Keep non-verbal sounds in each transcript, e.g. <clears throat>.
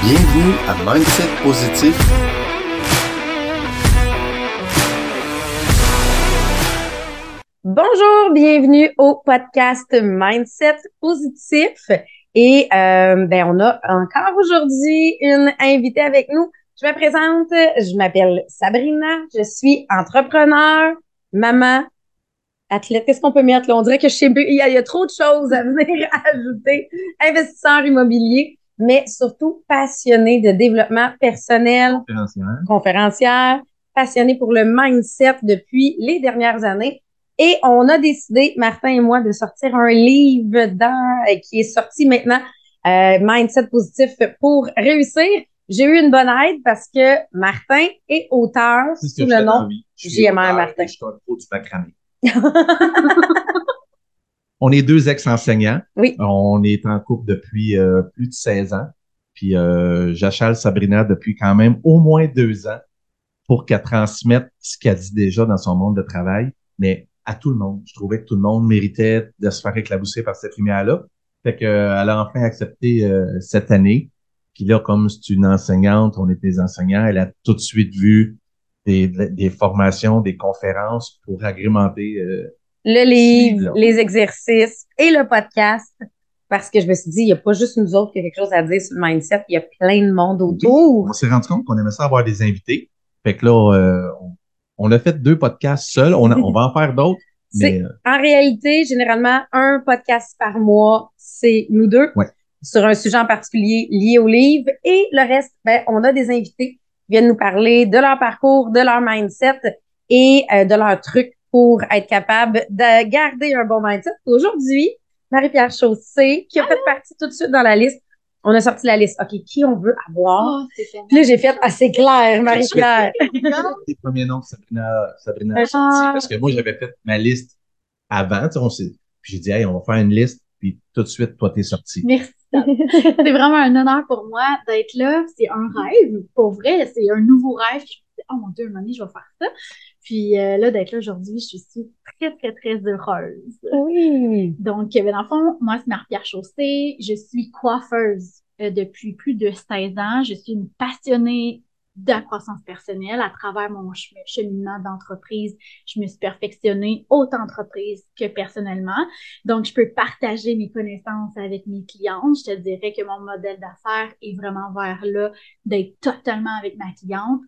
Bienvenue à Mindset Positif. Bonjour, bienvenue au podcast Mindset Positif. Et euh, ben, on a encore aujourd'hui une invitée avec nous. Je me présente, je m'appelle Sabrina, je suis entrepreneur, maman, athlète. Qu'est-ce qu'on peut mettre? Là? On dirait que je sais plus, il y, a, il y a trop de choses à venir <laughs> ajouter. Investisseur immobilier, mais surtout passionné de développement personnel, conférencière. conférencière, passionné pour le mindset depuis les dernières années. Et on a décidé, Martin et moi, de sortir un livre dans, euh, qui est sorti maintenant, euh, Mindset positif pour réussir. J'ai eu une bonne aide parce que Martin est auteur sous le nom JMR auteur Martin. Je suis un pro du macramé. <laughs> On est deux ex-enseignants. Oui. On est en couple depuis euh, plus de 16 ans. Puis euh, j'achale Sabrina depuis quand même au moins deux ans pour qu'elle transmette ce qu'elle dit déjà dans son monde de travail, mais à tout le monde. Je trouvais que tout le monde méritait de se faire éclabousser par cette lumière-là. Fait que, euh, elle a enfin accepté euh, cette année. Puis là, comme c'est une enseignante, on est des enseignants, elle a tout de suite vu des, des formations, des conférences pour agrémenter euh, le livre, les exercices et le podcast. Parce que je me suis dit, il n'y a pas juste nous autres qui a quelque chose à dire sur le mindset, il y a plein de monde autour. On s'est rendu compte qu'on aimait ça avoir des invités. Fait que là, euh, on, on a fait deux podcasts seuls. On, va en faire d'autres. <laughs> Mais euh, En réalité, généralement, un podcast par mois, c'est nous deux Ouais. sur un sujet en particulier lié au livre. Et le reste, ben, on a des invités qui viennent nous parler de leur parcours, de leur mindset et euh, de leurs trucs pour être capable de garder un bon mindset. Aujourd'hui, Marie-Pierre Chaussé, qui a fait partie tout de suite dans la liste. On a sorti la liste. OK, qui on veut avoir? Oh, là, j'ai fait, ah, c'est clair, Marie-Pierre. les premiers noms, Sabrina, Sabrina Ah. Parce que moi, j'avais fait ma liste avant. On s'est, puis j'ai dit, hey, on va faire une liste. Puis tout de suite, toi, t'es sorti. Merci. <laughs> c'est vraiment un honneur pour moi d'être là. C'est un rêve. Pour vrai, c'est un nouveau rêve. Je me suis dit, oh mon Dieu, un moment donné, je vais faire ça. Puis euh, là, d'être là aujourd'hui, je suis très, très, très heureuse. Oui. Donc, euh, ben, dans le fond, moi, c'est Marie-Pierre Chaussé. Je suis coiffeuse euh, depuis plus de 16 ans. Je suis une passionnée de la croissance personnelle. À travers mon ch- cheminement d'entreprise, je me suis perfectionnée autant entreprise que personnellement. Donc, je peux partager mes connaissances avec mes clientes. Je te dirais que mon modèle d'affaires est vraiment vers là, d'être totalement avec ma cliente.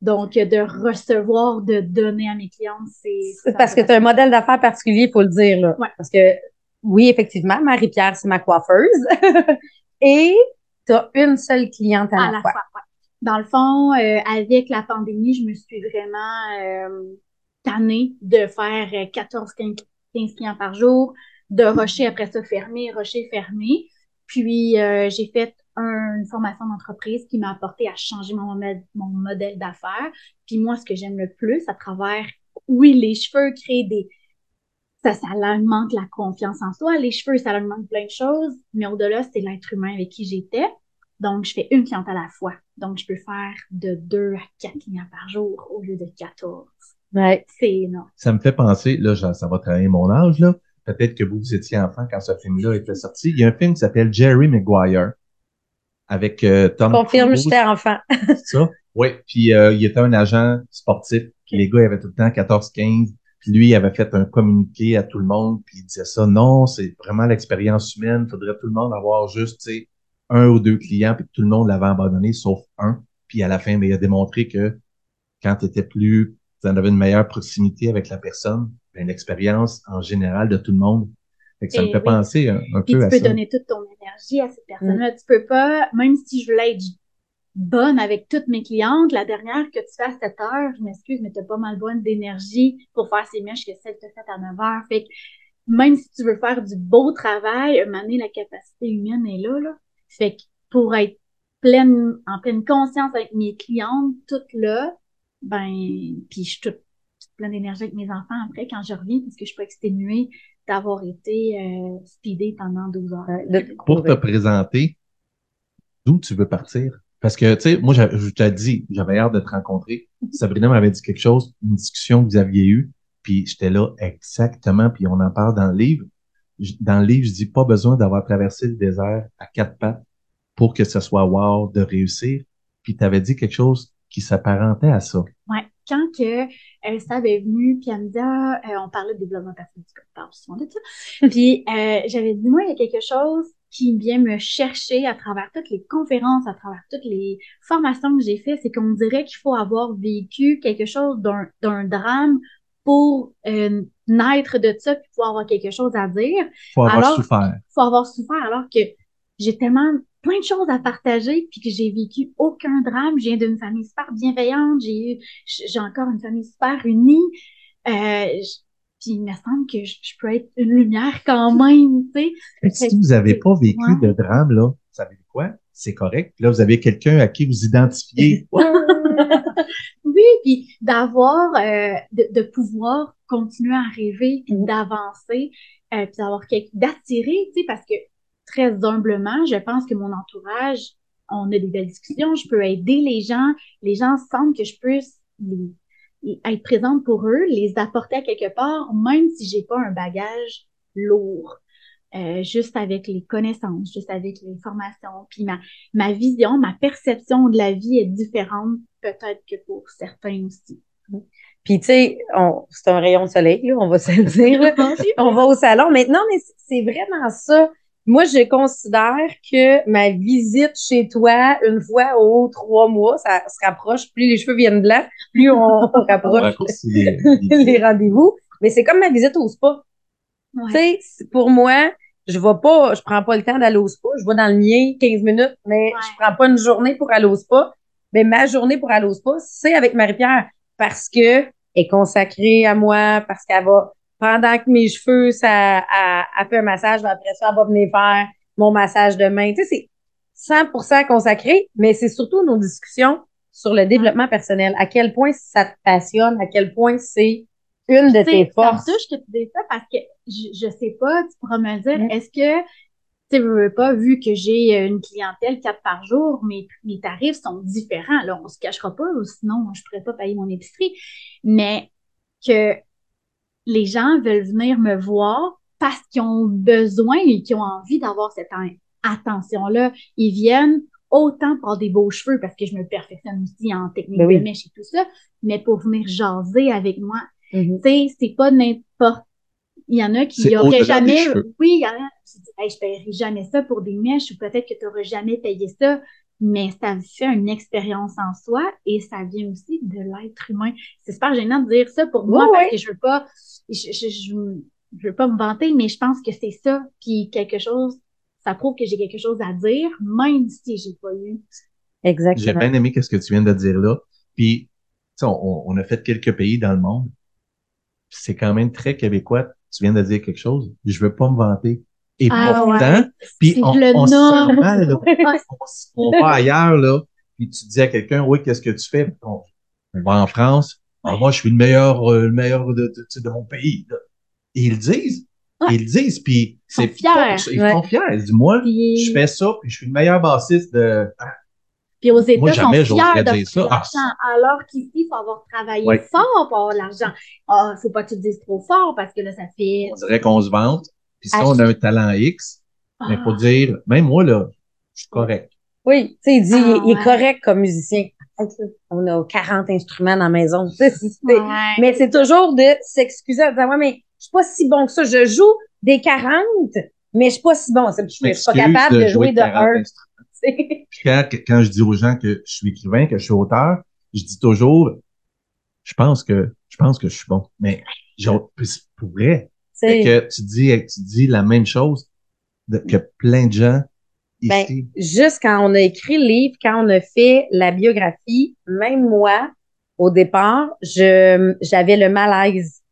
Donc, euh, de recevoir, de donner à mes clientes, c'est... Parce que tu as un modèle d'affaires particulier, il faut le dire. Là. Ouais. Parce que, oui, effectivement, Marie-Pierre, c'est ma coiffeuse. <laughs> Et tu as une seule cliente à, à la fois. ouais. Dans le fond, euh, avec la pandémie, je me suis vraiment euh, tannée de faire euh, 14, 15, 15 clients par jour, de rusher après ça fermer, rusher fermer. Puis, euh, j'ai fait une formation d'entreprise qui m'a apporté à changer mon, modèle- mon modèle d'affaires. Puis moi, ce que j'aime le plus à travers, oui, les cheveux créent des... Ça, ça augmente la confiance en soi. Les cheveux, ça augmente plein de choses. Mais au-delà, c'est l'être humain avec qui j'étais. Donc, je fais une cliente à la fois. Donc, je peux faire de deux à quatre clients par jour au lieu de 14. Ouais. C'est énorme. Ça me fait penser, là, genre, ça va travailler mon âge, là. Peut-être que vous, vous étiez enfant quand ce film-là était sorti. Il y a un film qui s'appelle Jerry Maguire avec euh, Tom Confirme, j'étais enfant. <laughs> C'est ça? Oui. Puis euh, il était un agent sportif. Puis les gars, ils avaient tout le temps 14-15. Puis lui, il avait fait un communiqué à tout le monde. Puis il disait ça. Non, c'est vraiment l'expérience humaine. Il faudrait tout le monde avoir juste, tu sais, un ou deux clients. Puis tout le monde l'avait abandonné, sauf un. Puis à la fin, ben, il a démontré que quand tu étais plus, tu en avais une meilleure proximité avec la personne, ben, l'expérience en général de tout le monde. Fait que ça Et me fait oui. penser un, un Puis peu tu à peux ça. donner toute ton énergie à cette personne-là. Tu peux pas, même si je voulais être bonne avec toutes mes clientes, la dernière que tu fais à 7 heures, je m'excuse, mais tu pas mal bonne d'énergie pour faire ces mèches que celle que tu fait à 9 heures. Fait que même si tu veux faire du beau travail, un moment donné, la capacité humaine est là, là. Fait que pour être pleine, en pleine conscience avec mes clientes, toutes là, ben, puis je suis toute, toute pleine d'énergie avec mes enfants après quand je reviens parce que je suis pas exténuée d'avoir été euh, speedée pendant 12 heures. De- pour te présenter, d'où tu veux partir? Parce que, tu sais, moi, je t'ai dit, j'avais hâte de te rencontrer. <laughs> Sabrina m'avait dit quelque chose, une discussion que vous aviez eue, puis j'étais là exactement, puis on en parle dans le livre. Dans le livre, je dis pas besoin d'avoir traversé le désert à quatre pattes pour que ce soit wow de réussir. Puis tu avais dit quelque chose qui s'apparentait à ça. Ouais. Quand que elle est venue, puis elle me dit, ah, euh, on parlait de développement personnel, on parle souvent de ça. <laughs> puis euh, j'avais dit, moi, il y a quelque chose qui vient me chercher à travers toutes les conférences, à travers toutes les formations que j'ai faites, c'est qu'on dirait qu'il faut avoir vécu quelque chose d'un drame pour euh, naître de ça, puis pouvoir avoir quelque chose à dire. Faut avoir souffert. Faut avoir souffert, alors que j'ai tellement plein de choses à partager, puis que j'ai vécu aucun drame. Je viens d'une famille super bienveillante, j'ai eu, j'ai encore une famille super unie. Euh, puis il me semble que je, peux être une lumière quand même, tu sais. Si vous n'avez pas vécu de drame, là, vous savez quoi? C'est correct. Là, vous avez quelqu'un à qui vous identifiez. <laughs> oui, puis d'avoir, euh, de, de, pouvoir continuer à rêver, puis mm-hmm. d'avancer, euh, puis d'avoir quelque, d'attirer, tu sais, parce que très humblement, je pense que mon entourage, on a des belles discussions, je peux aider les gens, les gens sentent que je peux être présente pour eux, les apporter à quelque part, même si j'ai pas un bagage lourd. Euh, juste avec les connaissances, juste avec les formations, puis ma, ma vision, ma perception de la vie est différente peut-être que pour certains aussi. Puis tu sais, c'est un rayon de soleil, là, on va se le dire. <laughs> on va au salon maintenant, mais c'est vraiment ça. Moi, je considère que ma visite chez toi, une fois aux trois mois, ça se rapproche. Plus les cheveux viennent blancs, plus on, <laughs> rapproche <laughs> les, rendez-vous. Mais c'est comme ma visite au spa. Tu sais, pour moi, je vais pas, je prends pas le temps d'aller au spa. Je vais dans le mien 15 minutes, mais je prends pas une journée pour aller au spa. Mais ma journée pour aller au spa, c'est avec Marie-Pierre parce que elle est consacrée à moi, parce qu'elle va pendant que mes cheveux, ça, a, fait un massage, après ça, elle va venir faire mon massage de main. Tu sais, c'est 100% consacré, mais c'est surtout nos discussions sur le développement personnel. À quel point ça te passionne, à quel point c'est une de tes forces. Ça que tu dis ça parce que je, je sais pas, tu pourras me dire, mm. est-ce que tu veux pas, vu que j'ai une clientèle quatre par jour, mes, mes tarifs sont différents. Là, on se cachera pas, sinon je pourrais pas payer mon épicerie. Mais que les gens veulent venir me voir parce qu'ils ont besoin et qu'ils ont envie d'avoir cette attention-là. Ils viennent autant pour des beaux cheveux parce que je me perfectionne aussi en technique ben de mèche et tout ça, mais pour venir jaser avec moi. Mm-hmm. Tu sais, c'est pas n'importe il y en a qui n'auraient jamais. Oui, il y en a qui disent hey, je paierai jamais ça pour des mèches ou peut-être que tu n'auras jamais payé ça mais ça fait une expérience en soi et ça vient aussi de l'être humain. C'est super gênant de dire ça pour moi parce que je veux pas, je, je, je, veux pas me vanter, mais je pense que c'est ça. Puis quelque chose, ça prouve que j'ai quelque chose à dire, même si j'ai pas eu. Exactement. J'ai bien aimé ce que tu viens de dire là. Puis, on, on a fait quelques pays dans le monde. C'est quand même très québécois. Tu viens de dire quelque chose. Je veux pas me vanter. Et ah, pourtant, puis on, on, se mal, <laughs> on, va ailleurs, là, puis tu dis à quelqu'un, oui, qu'est-ce que tu fais? On, va en France. Ah, moi, je suis le meilleur, euh, le meilleur de, de, de mon pays. Et ils le disent. Ils le disent, puis c'est. Ils sont fiers. Ils disent, moi, je fais ça, puis je suis le meilleur bassiste de... Puis aux États, Moi, jamais j'oserais dire ça. Ah, alors qu'ici, il faut avoir travaillé fort pour avoir l'argent. Ah, faut pas que tu te dises trop fort parce que là, ça fait. On dirait qu'on se vante. Puis si on a un talent X, il faut ah. dire, même moi, là, je suis correct. Oui, tu sais, il dit, il, est ah, correct comme musicien. On a 40 instruments dans la maison. Mais c'est toujours de s'excuser en disant, ouais, mais je suis pas si bon que ça. Je joue des 40, mais je suis pas si bon. Je suis pas capable de, jouer de, un. quand, quand je dis aux gens que je suis écrivain, que je suis auteur, je dis toujours, je pense que, je pense que je suis bon. Mais, genre, pour vrai, que tu dis, tu dis la même chose que plein de gens ben, ici. Ben, juste quand on a écrit le livre, quand on a fait la biographie, même moi, au départ, je, j'avais le malaise.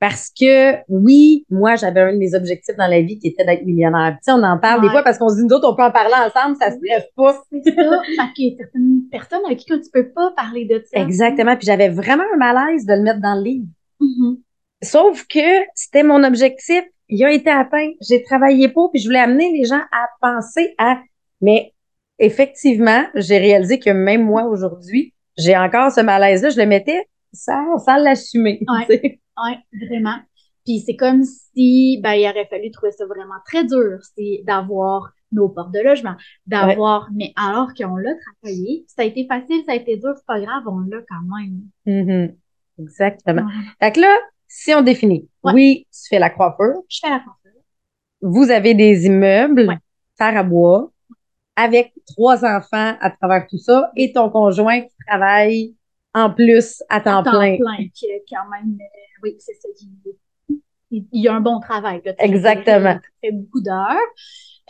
Parce que, oui, moi, j'avais un de mes objectifs dans la vie qui était d'être millionnaire. Tu sais, on en parle des fois parce qu'on se dit, nous autres, on peut en parler ensemble, ça se stresse pas. C'est ça, parce qu'il y a certaines personnes avec qui tu peux pas parler de ça. Exactement. Puis j'avais vraiment un malaise de le mettre dans le livre. Mm-hmm. Sauf que c'était mon objectif. Il a été atteint. J'ai travaillé pour, puis je voulais amener les gens à penser à. Mais effectivement, j'ai réalisé que même moi aujourd'hui, j'ai encore ce malaise-là. Je le mettais sans, sans l'assumer. Oui, ouais, vraiment. Puis c'est comme si ben, il aurait fallu trouver ça vraiment très dur, c'est d'avoir nos portes de logement, d'avoir, mais alors qu'on l'a travaillé, ça a été facile, ça a été dur, c'est pas grave, on l'a quand même. Mhm. Exactement. Ouais. Fait que là, si on définit, Ouais. oui, tu fais la coiffure, Je fais la coiffure. vous avez des immeubles, Ouais. terre à bois, avec trois enfants à travers tout ça, et ton conjoint qui travaille en plus à temps, à temps plein. plein, qui est quand même, euh, oui, c'est ça, il, il, il y a un bon travail. Là, Exactement. Il fait beaucoup d'heures.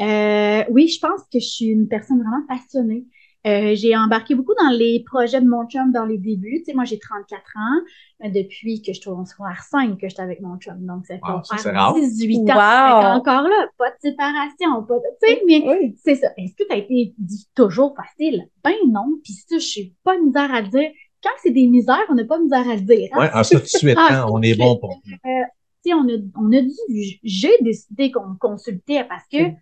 Euh, oui, je pense que je suis une personne vraiment passionnée. Euh, j'ai embarqué beaucoup dans les projets de mon chum dans les débuts. Tu sais, moi, j'ai 34 ans euh, depuis que je suis en secondaire 5 que j'étais avec mon chum. Donc, ça fait Wow, ça, c'est faire rare. 18 ans. Wow. Fait encore là, pas de séparation, pas de... Tu sais, mais Oui. c'est ça. Est-ce que ça a été dit toujours facile? Ben non. Puis ça, je suis pas misère à le dire. Quand c'est des misères, on n'a pas misère à le dire. hein? Ouais, en ça, tout de suite, <laughs> Ah, hein, on est bon pour. Tu sais, on a, on a dû, j'ai décidé qu'on consultait parce que Mm.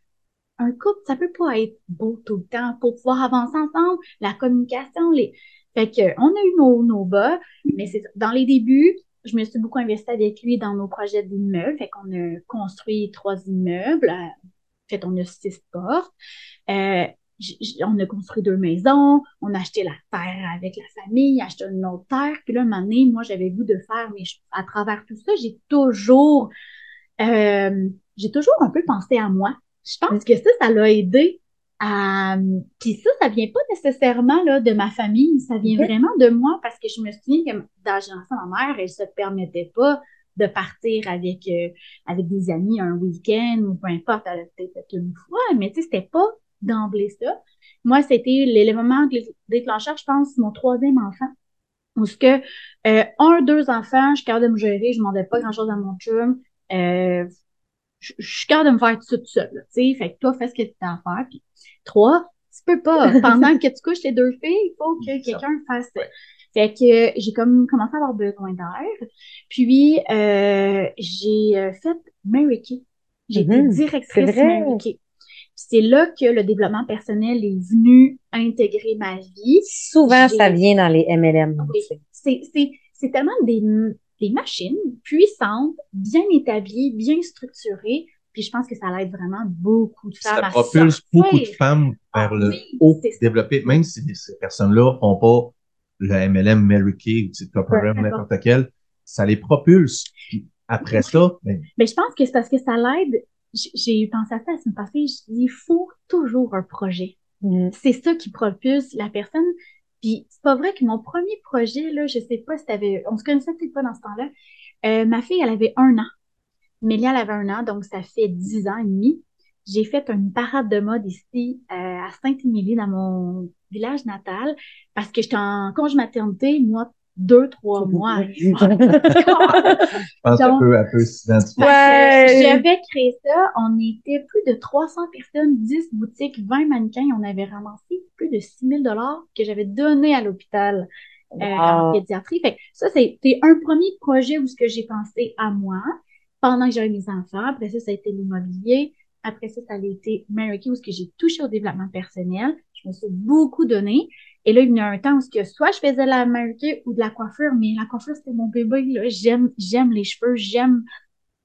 Un couple, ça peut pas être beau tout le temps pour pouvoir avancer ensemble, la communication, les. Fait que, on a eu nos, nos bas, mais c'est dans les débuts, je me suis beaucoup investie avec lui dans nos projets d'immeubles. Fait qu'on a construit trois immeubles. euh, fait, on a six portes. Euh, on a construit deux maisons, on a acheté la terre avec la famille, acheté une autre terre. Puis là, un moment donné, moi, j'avais goût de faire, mais à travers tout ça, j'ai toujours, euh, j'ai toujours un peu pensé à moi. Je pense que ça, ça l'a aidé à... Puis ça, ça vient pas nécessairement là, de ma famille, ça vient vraiment de moi parce que je me souviens que dans ma mère, elle se permettait pas de partir avec, euh, avec des amis un week-end ou peu importe, elle a peut-être fait une fois, mais tu sais, c'était pas d'emblée ça. Moi, c'était l'élément dé- déclencheur, je pense, mon troisième enfant. Où ce que, euh, un, deux enfants, je suis capable de me gérer, je ne demandais pas grand-chose à mon chum. Euh, je suis capable de me faire tout ça tout seul, là, tu sais. Fait que toi, fais ce que tu as à faire. Puis, trois, tu peux pas. <laughs> Pendant que tu couches les deux filles, il faut que quelqu'un fasse ça. Fait que euh, j'ai comme commencé à avoir besoin d'air. Puis, euh, j'ai euh, fait Mary Kay. J'ai été Mhm, directrice. Mary Kay. Puis c'est là que le développement personnel est venu intégrer ma vie. Souvent, ça vient dans les MLM. Oui. C'est tellement des, des machines puissantes, bien établies, bien structurées. Puis je pense que ça aide vraiment beaucoup de femmes Ça à propulse sortir. beaucoup de femmes vers Ah le oui, haut développé, même si ces personnes-là font pas le MLM Mary Kay ou RM, importe. n'importe quel, ça les propulse. Puis après ça, ben, Mais je pense que c'est parce que ça l'aide. J'ai pensé à ça la semaine passée. Il faut toujours un projet. Mhm. C'est ça qui propulse la personne. Puis c'est pas vrai que mon premier projet, là, je sais pas si t'avais, on se connaissait peut-être pas dans ce temps-là. Euh, ma fille, elle avait un an. Mélia, elle avait un an, donc ça fait dix ans et demi. J'ai fait une parade de mode ici euh, à Saint-Émilie, dans mon village natal, parce que j'étais en congé maternité, moi, deux, trois mois. <laughs> je pense qu'elle peut, peut s'identifier. Ouais. J'avais créé ça, on était plus de 300 personnes, 10 boutiques, 20 mannequins, on avait ramassé plus de 6 000 dollars que j'avais donné à l'hôpital euh, en pédiatrie. Fait que ça, c'était un premier projet où ce que j'ai pensé à moi pendant que j'avais mes enfants. Après ça, ça a été l'immobilier. Après ça, ça a été Mary Kay, où ce que j'ai touché au développement personnel. Je me suis beaucoup donné. Et là, il y a un temps où que soit je faisais la Mary Kay ou de la coiffure, mais la coiffure, c'était mon bébé. là. J'aime, j'aime les cheveux, j'aime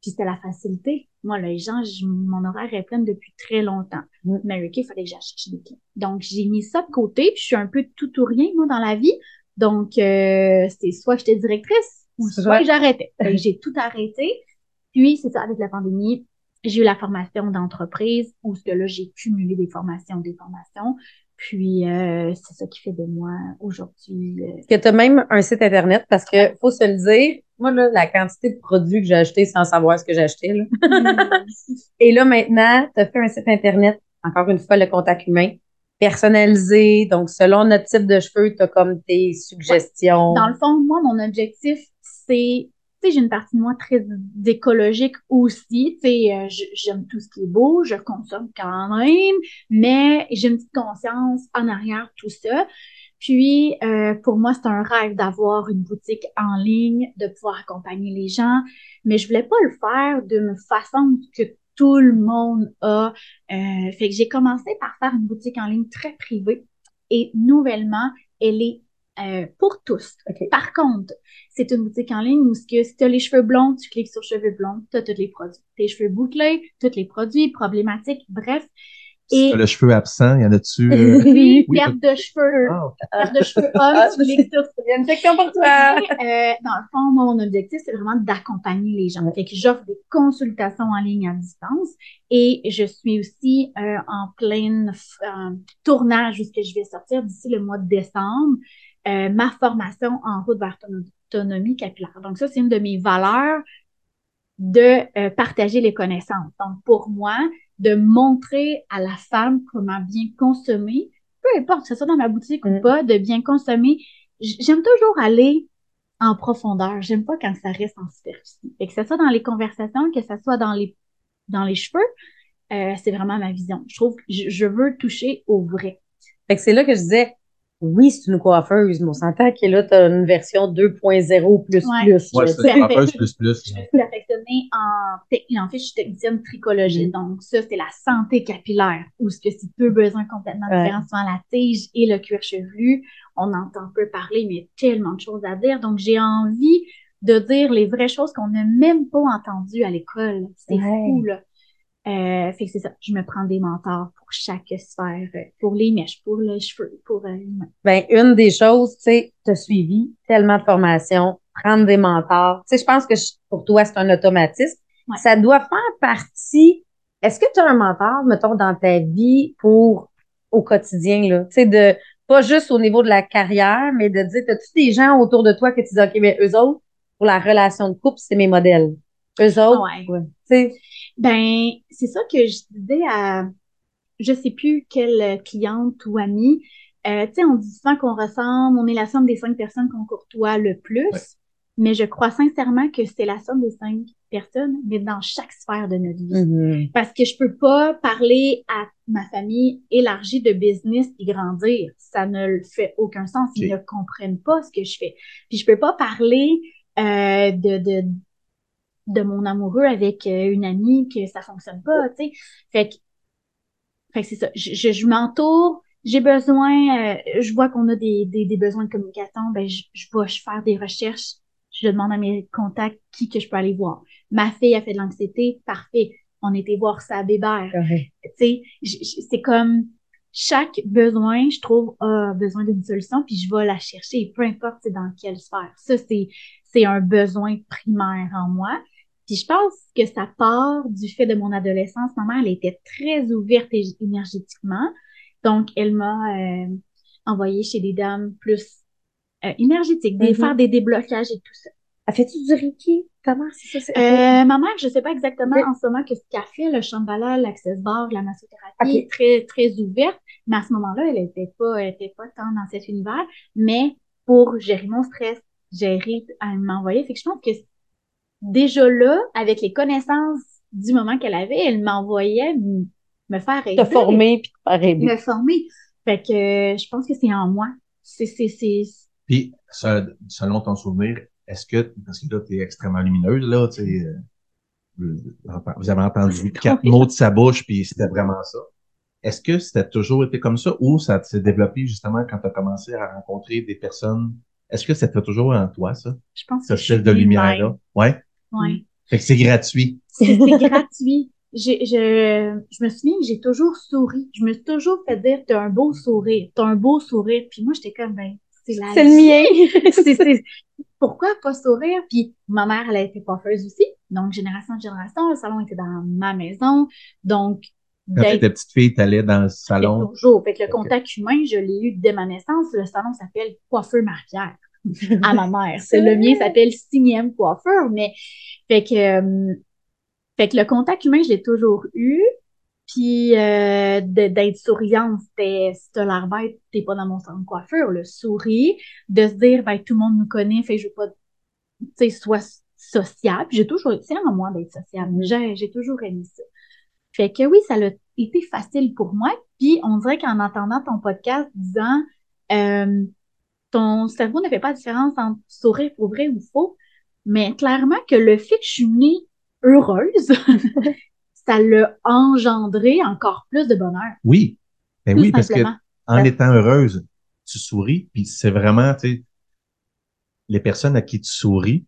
puis c'était la facilité. Moi, les gens, je- mon horaire est plein depuis très longtemps. Mm. Mary Kay, il fallait que j'achète des clients. Donc, j'ai mis ça de côté, je suis un peu tout ou rien, moi, dans la vie. Donc, euh, c'est soit j'étais directrice ou soit j'arrêtais. <laughs> J'ai tout arrêté. Puis, c'est ça, avec la pandémie, j'ai eu la formation d'entreprise où ce que là, j'ai cumulé des formations, des formations. Puis, euh, c'est ça qui fait de moi aujourd'hui. euh, que tu as même un site Internet parce que, faut se le dire, moi, là, la quantité de produits que j'ai achetés sans savoir ce que j'ai acheté, là. <laughs> Et là, maintenant, tu as fait un site Internet, encore une fois, le contact humain, personnalisé. Donc, selon notre type de cheveux, tu as comme tes suggestions. Dans le fond, moi, mon objectif, c'est, j'ai une partie de moi très écologique aussi. Euh, j'aime tout ce qui est beau, je consomme quand même, mais j'ai une petite conscience en arrière tout ça. Puis, euh, pour moi, c'est un rêve d'avoir une boutique en ligne, de pouvoir accompagner les gens, mais je voulais pas le faire d'une façon que tout le monde a. Euh, fait que j'ai commencé par faire une boutique en ligne très privée et nouvellement, elle est euh, pour tous. Par contre, c'est une boutique en ligne où si tu as les cheveux blonds, tu cliques sur cheveux blonds, tu as tous les produits. Tes cheveux bouclés, tous les produits, problématiques, bref. Si Et t'as le cheveu absent, y en a-tu? euh, <laughs> oui, perte de cheveux, Ah, ok. perte de cheveux hommes, <laughs> tu mixes tout Il y a une section pour toi. Euh, dans le fond, mon objectif, c'est vraiment d'accompagner les gens. Fait que j'offre des consultations en ligne à distance et je suis aussi euh, en plein euh, tournage où ce que je vais sortir d'ici le mois de décembre, euh, ma formation en route vers ton autonomie capillaire. Donc ça, c'est une de mes valeurs de euh, partager les connaissances. Donc pour moi, de montrer à la femme comment bien consommer, peu importe que ce soit dans ma boutique ou Mm. pas, de bien consommer. J'aime toujours aller en profondeur. J'aime pas quand ça reste en superficie. Et que ce soit dans les conversations, que ce soit dans les, dans les cheveux, euh, c'est vraiment ma vision. Je trouve que je, je veux toucher au vrai. Fait que c'est là que je disais, oui, c'est une coiffeuse, mais on s'entend que là, tu as une version 2.0 plus Ouais. plus. Là, c'est une coiffeuse plus plus. Je suis perfectionnée en technique. En fait, je suis technicienne trichologiste. Mm. Donc, ça, c'est la santé capillaire, où ce que c'est deux besoins complètement Ouais. différents, souvent la tige et le cuir chevelu. On entend peu parler, mais il y a tellement de choses à dire. Donc, j'ai envie de dire les vraies choses qu'on n'a même pas entendues à l'école. C'est Ouais. fou, là. Euh, fait que c'est ça. Je me prends des mentors pour chaque sphère, euh, pour les mèches, pour les cheveux, pour euh. Ben, une des choses, tu sais, tu as suivi tellement de formations, prendre des mentors. Tu sais, je pense que je- pour toi, c'est un automatisme. Ouais. Ça doit faire partie. Est-ce que tu as un mentor, mettons, dans ta vie pour au quotidien, là? Tu sais, de pas juste au niveau de la carrière, mais de dire, as-tu des gens autour de toi que tu dis, OK, mais eux autres, pour la relation de couple, c'est mes modèles. Eux autres, Ouais. ouais. Tu sais, Ben, c'est ça que je disais à, je sais plus quelle cliente ou amie. Euh, tu sais, on dit souvent qu'on ressemble, on est la somme des cinq personnes qu'on courtoie le plus. Ouais. Mais je crois sincèrement que c'est la somme des cinq personnes, mais dans chaque sphère de notre vie. mhm. Parce que je peux pas parler à ma famille élargie de business et grandir. Ça ne fait aucun sens. Ils ne comprennent pas ce que je fais. Puis je peux pas parler euh, de, de, de mon amoureux avec euh, une amie que ça fonctionne pas, tu sais. Fait que, fait que c'est ça. Je, je, je m'entoure. J'ai besoin, euh, je vois qu'on a des, des, des besoins de communication, ben je, je vais faire des recherches. Je demande à mes contacts qui que je peux aller voir. Ma fille a fait de l'anxiété, parfait. On était voir sa bébère. Tu sais, c'est comme chaque besoin, je trouve, a besoin d'une solution, puis je vais la chercher, peu importe dans quelle sphère. Ça, c'est, c'est un besoin primaire en moi. Puis je pense que ça part du fait de mon adolescence. Ma mère, elle était très ouverte énergétiquement. Donc, elle m'a euh, envoyée chez des dames plus euh, énergétiques, Mhm. faire des déblocages et tout ça. Elle fait-tu du Reiki? Comment c'est ça? Euh, ma mère, je sais pas exactement en ce moment que ce qu'elle fait, le Shambhala, l'Access Bar, la massothérapie, Ok. très, très ouverte. Mais à ce moment-là, elle était pas, elle était pas tant dans cet univers. Mais pour gérer mon stress, gérer, elle m'envoyait. Fait que je pense que déjà là, avec les connaissances du moment qu'elle avait, elle m'envoyait me faire aider. te former puis te faire aider. Me former. Fait que euh, je pense que c'est en moi. C'est, c'est, c'est, Puis, se- selon ton souvenir, est-ce que, parce que là, tu es extrêmement lumineuse, là, tu sais, euh, vous avez entendu quatre mots de sa bouche, puis c'était vraiment ça. Est-ce que c'était toujours été comme ça ou ça s'est développé justement quand tu as commencé à rencontrer des personnes? Est-ce que c'était toujours en toi, ça, je pense ce que style de lumière-là? Ouais. Ouais. Fait que c'est gratuit. C'est <laughs> gratuit. J'ai, je, je me souviens que j'ai toujours souri. Je me suis toujours fait dire, t'as un beau sourire, t'as un beau sourire. Puis moi, j'étais comme, ben, c'est la C'est le mien. <laughs> C'est- c'est- Pourquoi pas sourire? Puis ma mère, elle a été coiffeuse aussi. Donc, génération en génération, le salon était dans ma maison. Donc, Quand tu étais petite fille, tu allais dans le salon. toujours. Fait que le contact humain, je l'ai eu dès ma naissance. Le salon s'appelle Coiffeur Marie-Pierre à ma mère. <laughs> C'est le mien s'appelle Sixième Coiffeur, mais fait que euh, fait que le contact humain, je l'ai toujours eu. Puis euh, d'être souriante, c'était si t'as l'air bête, t'es pas dans mon salon de coiffure, le sourire, de se dire ben tout le monde nous connaît, fait que je veux pas tu sais soit sociable. J'ai toujours c'est en moi d'être sociable. J'ai j'ai toujours aimé ça. Fait que oui, ça a été facile pour moi. Puis on dirait qu'en entendant ton podcast disant euh, ton cerveau ne fait pas la différence entre sourire pour vrai ou faux, mais clairement que le fait que je suis née heureuse, <laughs> ça l'a engendré encore plus de bonheur. Oui. Ben oui, parce que en étant heureuse, tu souris, puis c'est vraiment, tu sais, les personnes à qui tu souris,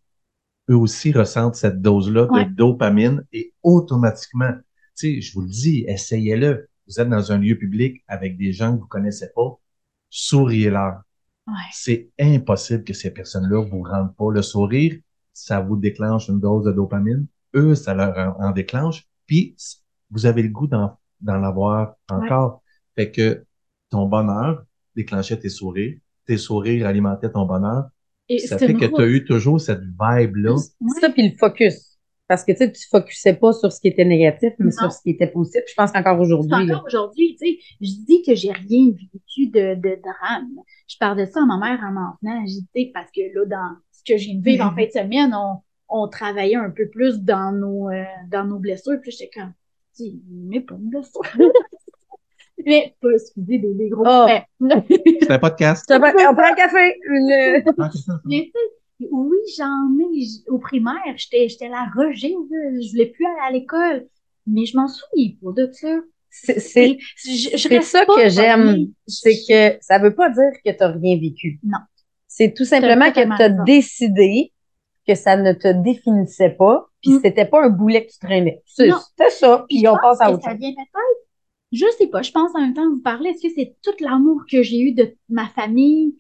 eux aussi ressentent cette dose-là Ouais. de dopamine et automatiquement, tu sais, je vous le dis, essayez-le. vous êtes dans un lieu public avec des gens que vous connaissez pas, souriez-leur. Ouais. C'est impossible que ces personnes-là vous rendent pas le sourire. Ça vous déclenche une dose de dopamine. Eux, ça leur en, en déclenche. Puis, vous avez le goût d'en, d'en avoir encore. Fait que ton bonheur déclenchait tes sourires. Tes sourires alimentaient ton bonheur. Et Ça fait que tu as eu toujours cette vibe-là. C'est ça, puis le focus. Parce que tu sais, tu focusais pas sur ce qui était négatif, mais Non. sur ce qui était positif. Je pense qu'encore aujourd'hui, encore aujourd'hui, tu sais, je dis que j'ai rien vécu de, de drame. Je parle de ça à ma mère en m'en venant. J'ai parce que là, dans ce que de vivre en fin de semaine, on, on travaillait un peu plus dans nos, euh, dans nos blessures. Puis j'étais comme, dis, mais pas une blessure. <laughs> mais, pas, excusez, des, des gros. Oh. C'est un podcast. On prend un café. Le- sais, oui, j'en ai. Au primaire, j'étais, j'étais la rejet, je voulais plus aller à l'école. Mais je m'en souviens pas de ça. C'est ça que j'aime. c'est que ça veut pas dire que tu n'as rien vécu. Non. C'est tout simplement que tu as décidé que ça ne te définissait pas, puis Mm. c'était pas un boulet que tu traînais. C'était ça, Puis on pense passe à autre ça chose. vient peut-être, je sais pas, je pense en même temps vous parlez, est-ce que c'est tout l'amour que j'ai eu de ma famille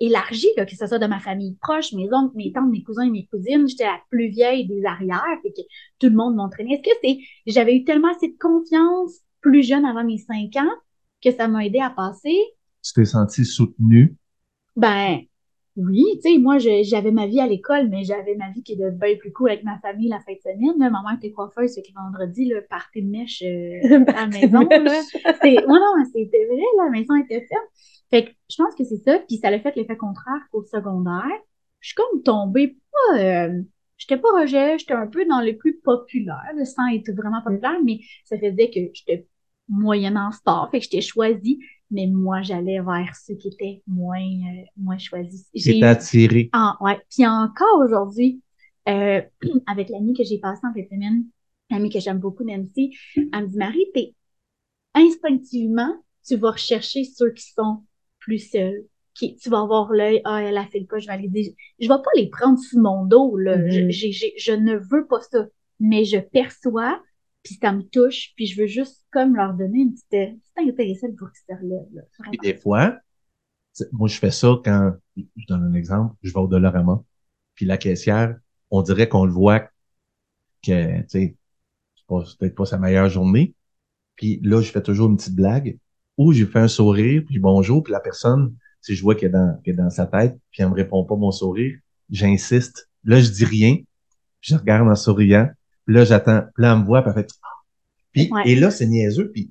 élargie, là, que ce soit de ma famille proche, mes oncles, mes tantes, mes cousins et mes cousines, j'étais la plus vieille des arrières, fait que tout le monde m'entraînait. Est-ce que c'est, j'avais eu tellement assez de confiance plus jeune avant mes cinq ans que ça m'a aidé à passer? Tu t'es senti soutenu. Ben, oui, tu sais, moi, je- j'avais ma vie à l'école, mais j'avais ma vie qui était bien plus cool avec ma famille la fin de semaine. Là. Ma mère était coiffeuse, c'est que vendredi, le party de mèche euh, <laughs> à la maison. Là. C'est, ouais, non, c'était vrai, la maison était ferme. Fait que je pense que c'est ça. Puis ça l'a fait l'effet contraire qu'au secondaire. Je suis comme tombée pas. Euh, j'étais pas rejet, j'étais un peu dans les plus populaires, là, sans être vraiment populaire, mais ça faisait que j'étais moyenne en sport. Fait que j'étais choisie. Mais moi, j'allais vers ceux qui étaient moins, euh, moins choisis. J'ai T'es attiré. ah, ouais. Puis encore aujourd'hui, euh, <clears throat> avec l'amie que j'ai passée en de semaine, l'amie que j'aime beaucoup, Nancy, elle me dit, Marie, t'es instinctivement, tu vas rechercher ceux qui sont plus seuls. Qui, tu vas avoir l'œil, ah, elle a fait le pas, je vais aller dire. Je vais pas les prendre sous mon dos, là. Mhm. Je- je ne veux pas ça. Mais je perçois, puis ça me touche, puis je veux juste comme leur donner une petite, une petite intéressée pour qu'ils se relèvent. Puis des fois, moi, je fais ça quand, je donne un exemple, je vais au Dollarama, puis la caissière, on dirait qu'on le voit que, tu sais, c'est peut-être pas sa meilleure journée. Puis là, je fais toujours une petite blague, ou j'ai fait un sourire, puis bonjour, puis la personne, si je vois qu'elle est dans, est dans sa tête, puis elle me répond pas mon sourire, j'insiste. Là, je dis rien, je regarde en souriant, puis là, j'attends, puis là, elle me voit, puis elle fait, Ah! puis, Ouais. et là, c'est niaiseux, puis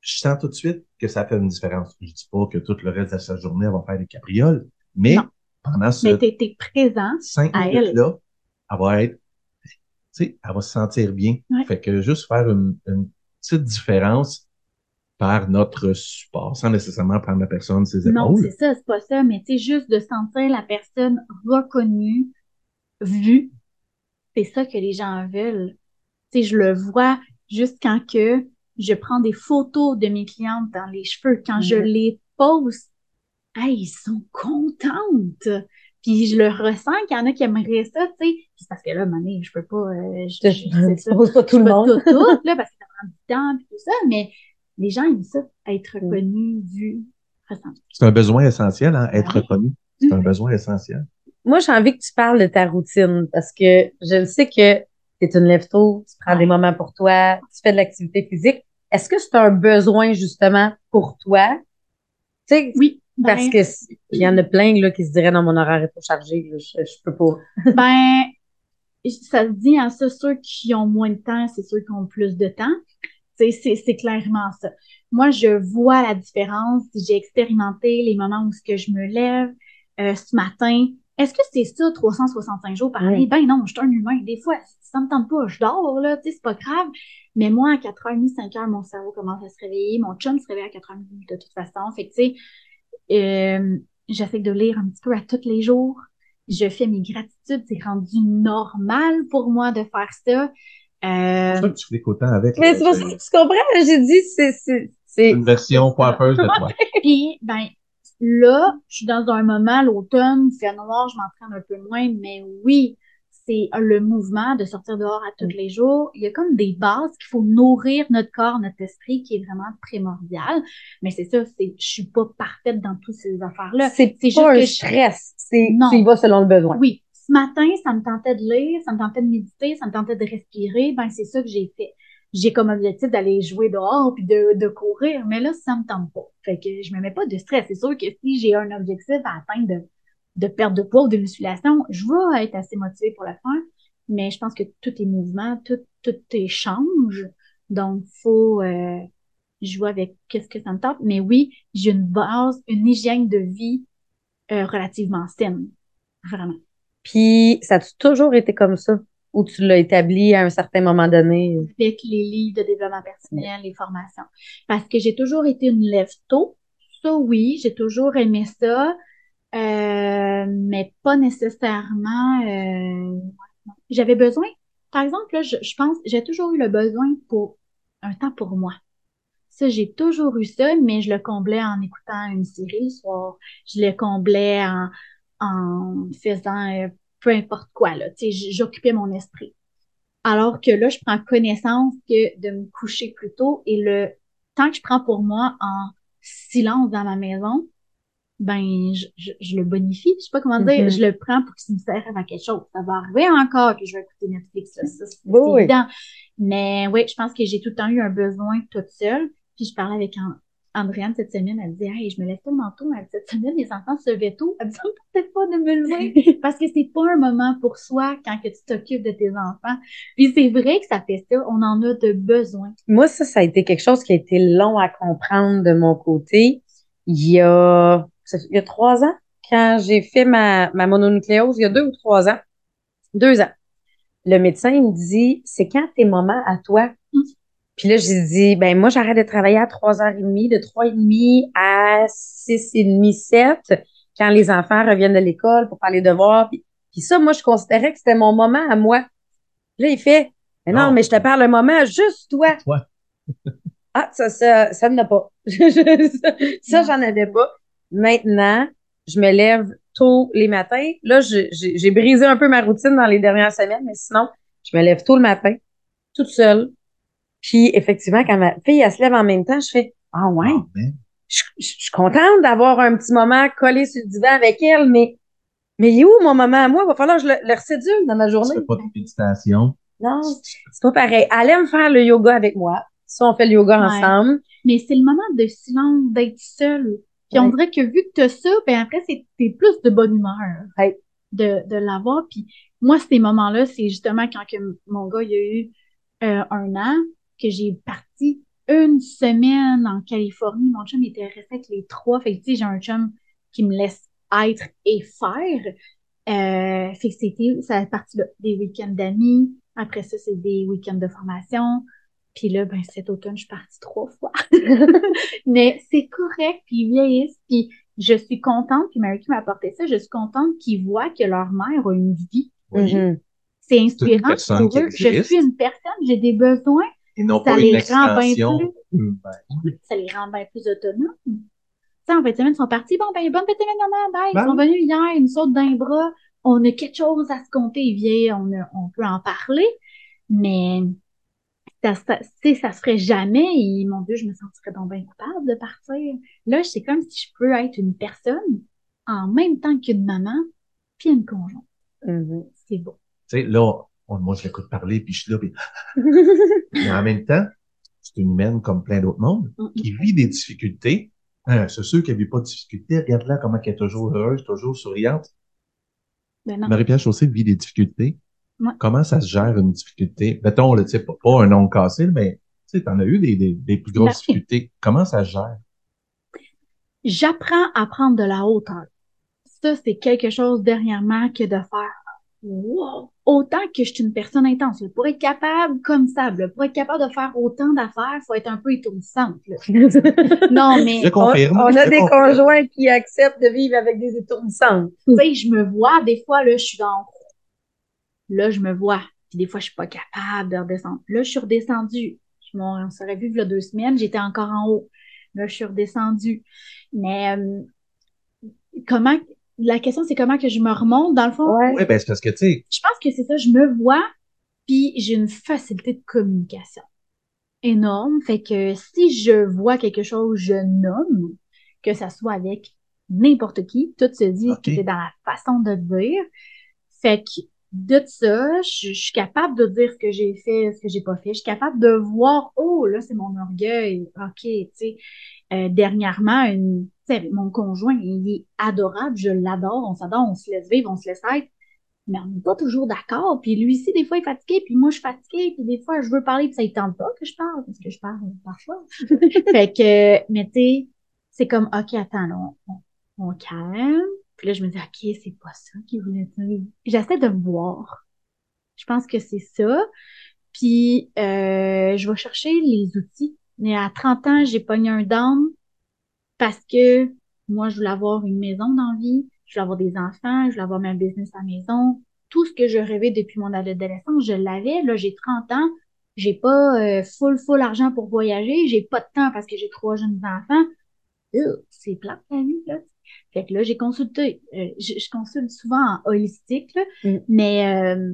je sens tout de suite que ça fait une différence. Je dis pas que tout le reste de sa journée, elle va faire des cabrioles, mais Non. pendant ce Mais t'es, t'es présent. cinq à elle. elle va être, tu sais, elle va se sentir bien. Ouais. Fait que juste faire une, une petite différence par notre support, sans nécessairement prendre la personne ses Non, épaules. c'est ça, c'est pas ça, mais tu sais, juste de sentir la personne reconnue, vue, c'est ça que les gens veulent. Tu sais, je le vois juste quand que je prends des photos de mes clientes dans les cheveux, quand je Mhm. les pose, hey, ils sont contentes. Puis je le ressens qu'il y en a qui aimeraient ça, tu sais. Puis c'est parce que là, mané, je peux pas, euh, je, Je je- <laughs> c'est ne ça. suppose pas tout le Pas monde. Tout, tout, là, parce que ça prend du temps puis tout ça, mais les gens aiment ça, être reconnus, vus, ressentis. C'est un besoin essentiel, hein, être Ouais. reconnu. C'est un besoin essentiel. Moi, j'ai envie que tu parles de ta routine parce que je le sais que tu es une lève-tôt, tu prends des moments pour toi, tu fais de l'activité physique. Est-ce que c'est un besoin justement pour toi? Tu sais, Oui. parce ben, que il y en a plein là, qui se diraient non, mon horaire est trop chargé, là, je, je peux pas. <laughs> Ben, ça se dit, hein, ça, ceux qui ont moins de temps, c'est ceux qui ont plus de temps. C'est c'est clairement ça. Moi, je vois la différence. J'ai expérimenté les moments où ce que je me lève euh, ce matin. Est-ce que c'est ça, 365 jours par année? Oui. Ben non, je suis un humain. Des fois, ça me tente pas, je dors, là, tu sais, c'est pas grave. Mais moi, à 4h30, 5h, mon cerveau commence à se réveiller. Mon chum se réveille à 4h30 de toute façon. Fait que, tu sais, euh, j'essaie de lire un petit peu à tous les jours. Je fais mes gratitudes. C'est rendu normal pour moi de faire ça. C'est Euh, pour ça que tu cliques autant avec. Mais là, c'est pour c'est ça que tu comprends, j'ai dit, c'est, c'est, c'est, une version coiffeuse de toi. <laughs> Puis, ben, là, je suis dans un moment, l'automne, il fait noir, je m'entraîne un peu moins, mais oui, c'est le mouvement de sortir dehors à tous les jours. Il y a comme des bases qu'il faut nourrir notre corps, notre esprit, qui est vraiment primordial. Mais c'est ça, c'est, je suis pas parfaite dans toutes ces affaires-là. C'est C'est pas un juste que stress. C'est, Non. tu y vas selon le besoin. Oui, ce matin, ça me tentait de lire, ça me tentait de méditer, ça me tentait de respirer. Ben, c'est ça que j'ai fait. J'ai comme objectif d'aller jouer dehors puis de, de courir, mais là, ça me tente pas. Fait que je me mets pas de stress. C'est sûr que si j'ai un objectif à atteindre de, de perte de poids ou de musculation, je vais être assez motivée pour le faire. Mais je pense que tout est mouvement, tout, tout échange. Donc, faut euh, jouer avec qu'est-ce que ça me tente. Mais oui, j'ai une base, une hygiène de vie euh, relativement saine. Vraiment. Puis, ça a toujours été comme ça? Ou tu l'as établi à un certain moment donné? avec les livres de développement personnel, les formations. Parce que j'ai toujours été une lève-tôt. Ça, oui, j'ai toujours aimé ça, euh, mais pas nécessairement. euh, J'avais besoin, par exemple, là, je, je pense, j'ai toujours eu le besoin pour un temps pour moi. Ça, j'ai toujours eu ça, mais je le comblais en écoutant une série le soir. Je le comblais en, en faisant euh, peu importe quoi, là. Tu sais, j- j'occupais mon esprit. Alors que là, je prends connaissance que de me coucher plus tôt et le temps que je prends pour moi en silence dans ma maison, ben, je, je, je le bonifie. Je sais pas comment dire. Mhm. Je le prends pour qu'il me serve à quelque chose. Ça va arriver encore que je vais écouter Netflix, là. Ça, c'est Oui, c'est oui. évident. Mais oui, je pense que j'ai tout le temps eu un besoin toute seule. Puis je parlais avec An- Andréane cette semaine. Elle disait, hey, je me lève tellement tôt. Elle dit, cette semaine, les enfants se levaient tôt. Elle me dit, ça me pas de me lever. <laughs> Parce que c'est pas un moment pour soi quand que tu t'occupes de tes enfants. Puis c'est vrai que ça fait ça. On en a de besoin. Moi, ça, ça a été quelque chose qui a été long à comprendre de mon côté. Il y a, il y a trois ans, quand j'ai fait ma, ma mononucléose, il y a deux ou trois ans, deux ans, le médecin, il me dit, c'est quand tes moments à toi? Puis là, j'ai dit, ben, moi, j'arrête de travailler à 3h30, de 3h30 à 6h30, 7, quand les enfants reviennent de l'école pour faire les devoirs. Puis, puis ça, moi, je considérais que c'était mon moment à moi. Là, il fait, mais non, Non. mais je te parle un moment juste toi. Toi. <laughs> Ah, ça, ça, ça n'a pas. <laughs> ça, j'en avais pas. Maintenant, je me lève tôt les matins. Là, j'ai brisé un peu ma routine dans les dernières semaines, mais sinon, je me lève tôt le matin, toute seule. Puis, effectivement, quand ma fille, elle se lève en même temps, je fais, ah ouais, Ah, man. je, je- je suis contente d'avoir un petit moment collé sur le divan avec elle, mais, mais il est où mon moment à moi? Il va falloir que je le, le recédule dans ma Tu journée. fais pas de méditation. Non, c'est pas pareil. Elle aime faire le yoga avec moi. Ça, on fait le yoga Ouais. ensemble. Mais c'est le moment de silence, d'être seul. Puis on Ouais. dirait que vu que tu as ça, ben après, c'est t'es plus de bonne humeur Ouais. de, de l'avoir. Puis moi, ces moments-là, c'est justement quand que mon gars, il a eu euh, un an, que j'ai parti une semaine en Californie. Mon chum était resté avec les trois. Fait que, tu sais, j'ai un chum qui me laisse être et faire. Euh, fait que c'était, ça a parti là, des week-ends d'amis. Après ça, c'est des week-ends de formation. Puis là, ben, cet automne, je suis partie trois fois. <laughs> Mais c'est correct, puis ils vieillissent, puis je suis contente, puis Mary qui m'a apporté ça, je suis contente qu'ils voient que leur mère a une vie. Oui. Mhm. C'est inspirant pour eux. Je suis une personne, j'ai des besoins, Et non Ça pas les une rend bien extension plus- humaine. ça les rend bien plus autonomes? Tu sais, en fin de semaine, ils sont partis, bon, ben, bonne semaine, maman, bye. Ils Ben sont venus hier, ils nous sautent d'un bras. On a quelque chose à se compter, ils viennent, on, a- on peut en parler, mais ça, ça, tu sais, ça se ferait jamais et mon Dieu, je me sentirais donc bien coupable de partir. Là, c'est comme si je peux être une personne en même temps qu'une maman puis une conjointe. Mhm. C'est beau. Tu sais, là, on- moi, je l'écoute parler, puis je suis là, puis... <laughs> Mais en même temps, c'est une humaine comme plein d'autres mondes qui vit des difficultés. Hein, c'est sûr qu'elle vit pas de difficultés. Regarde-la comment elle est toujours heureuse, toujours souriante. Ben. Marie-Pierre Chaussée vit des difficultés. Ouais. Comment ça se gère une difficulté? Mettons, tu sais, pas, un ongle cassé, mais tu sais, t'en as eu des, des, des plus grosses Ben difficultés. Comment ça se gère? J'apprends à prendre de la hauteur. Ça, c'est quelque chose dernièrement que de faire wow! Autant que je suis une personne intense. là. Pour être capable, comme ça, là, pour être capable de faire autant d'affaires, faut être un peu étourdissante. <laughs> Non, mais Je on, confirme. on je a des confirme. conjoints qui acceptent de vivre avec des étourdissantes. tu sais, je me vois, des fois, là, je suis dans. Là, je me vois. Puis des fois, je suis pas capable de redescendre. Là, je suis redescendue. Je on serait vu il y a deux semaines, j'étais encore en haut. Là, je suis redescendue. Mais euh, comment la question, c'est comment que je me remonte. Dans le fond, Ouais. Oui, ben c'est parce que, tu sais, je pense que c'est ça, je me vois, puis j'ai une facilité de communication énorme. Fait que si je vois quelque chose, je nomme, que ça soit avec n'importe qui, tout se dit Ok. que c'est dans la façon de le dire. Fait que de ça, je, je suis capable de dire ce que j'ai fait, ce que j'ai pas fait. Je suis capable de voir, oh, là, c'est mon orgueil. OK, tu sais. Euh, dernièrement, une, mon conjoint, il est adorable, je l'adore, on s'adore, on se laisse vivre, on se laisse être mais on n'est pas toujours d'accord. Puis lui aussi, des fois, il est fatigué, puis moi, je suis fatiguée, puis des fois, je veux parler, puis ça ne tente pas que je parle, parce que je parle parfois. <laughs> fait que, mais tu sais, c'est comme, OK, attends, là, on, on, on calme. Puis là, je me dis, OK, c'est pas ça qu'il voulait dire. J'essaie de me voir. Je pense que c'est ça. Puis, euh, je vais chercher les outils. Mais à 30 ans, j'ai pogné un down parce que moi, je voulais avoir une maison dans la vie, je voulais avoir des enfants, je voulais avoir ma business à la maison. Tout ce que je rêvais depuis mon adolescence, je l'avais. Là, j'ai 30 ans, j'ai pas euh, full, full argent pour voyager, j'ai pas de temps parce que j'ai trois jeunes enfants. Euh, c'est plate la vie, là. Fait que là, j'ai consulté. Euh, je, je consulte souvent en holistique, là, Mm. mais euh,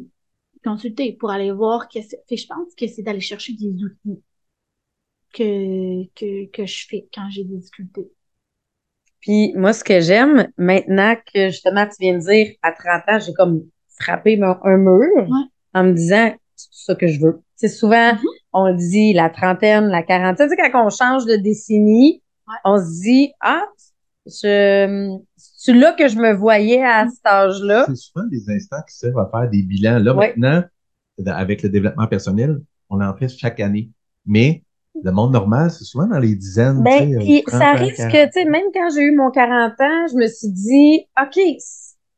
consulter pour aller voir qu'est-ce fait que je pense que c'est d'aller chercher des outils que, que, que je fais quand j'ai des difficultés. Puis moi, ce que j'aime, maintenant que justement tu viens de dire, à 30 ans, j'ai comme frappé un mur Ouais. en me disant, c'est ça que je veux. C'est souvent, Mhm. on dit la trentaine, la quarantaine. Tu sais, quand on change de décennie, Ouais. on se dit, ah, je, c'est là que je me voyais à cet âge-là? c'est souvent des instants qui servent à faire des bilans. Là, Ouais. maintenant, avec le développement personnel, on en fait chaque année. Mais le monde normal, c'est souvent dans les dizaines. Ben, puis 30 ça arrive 40. que, tu sais, même quand j'ai eu mon 40 ans, je me suis dit, OK,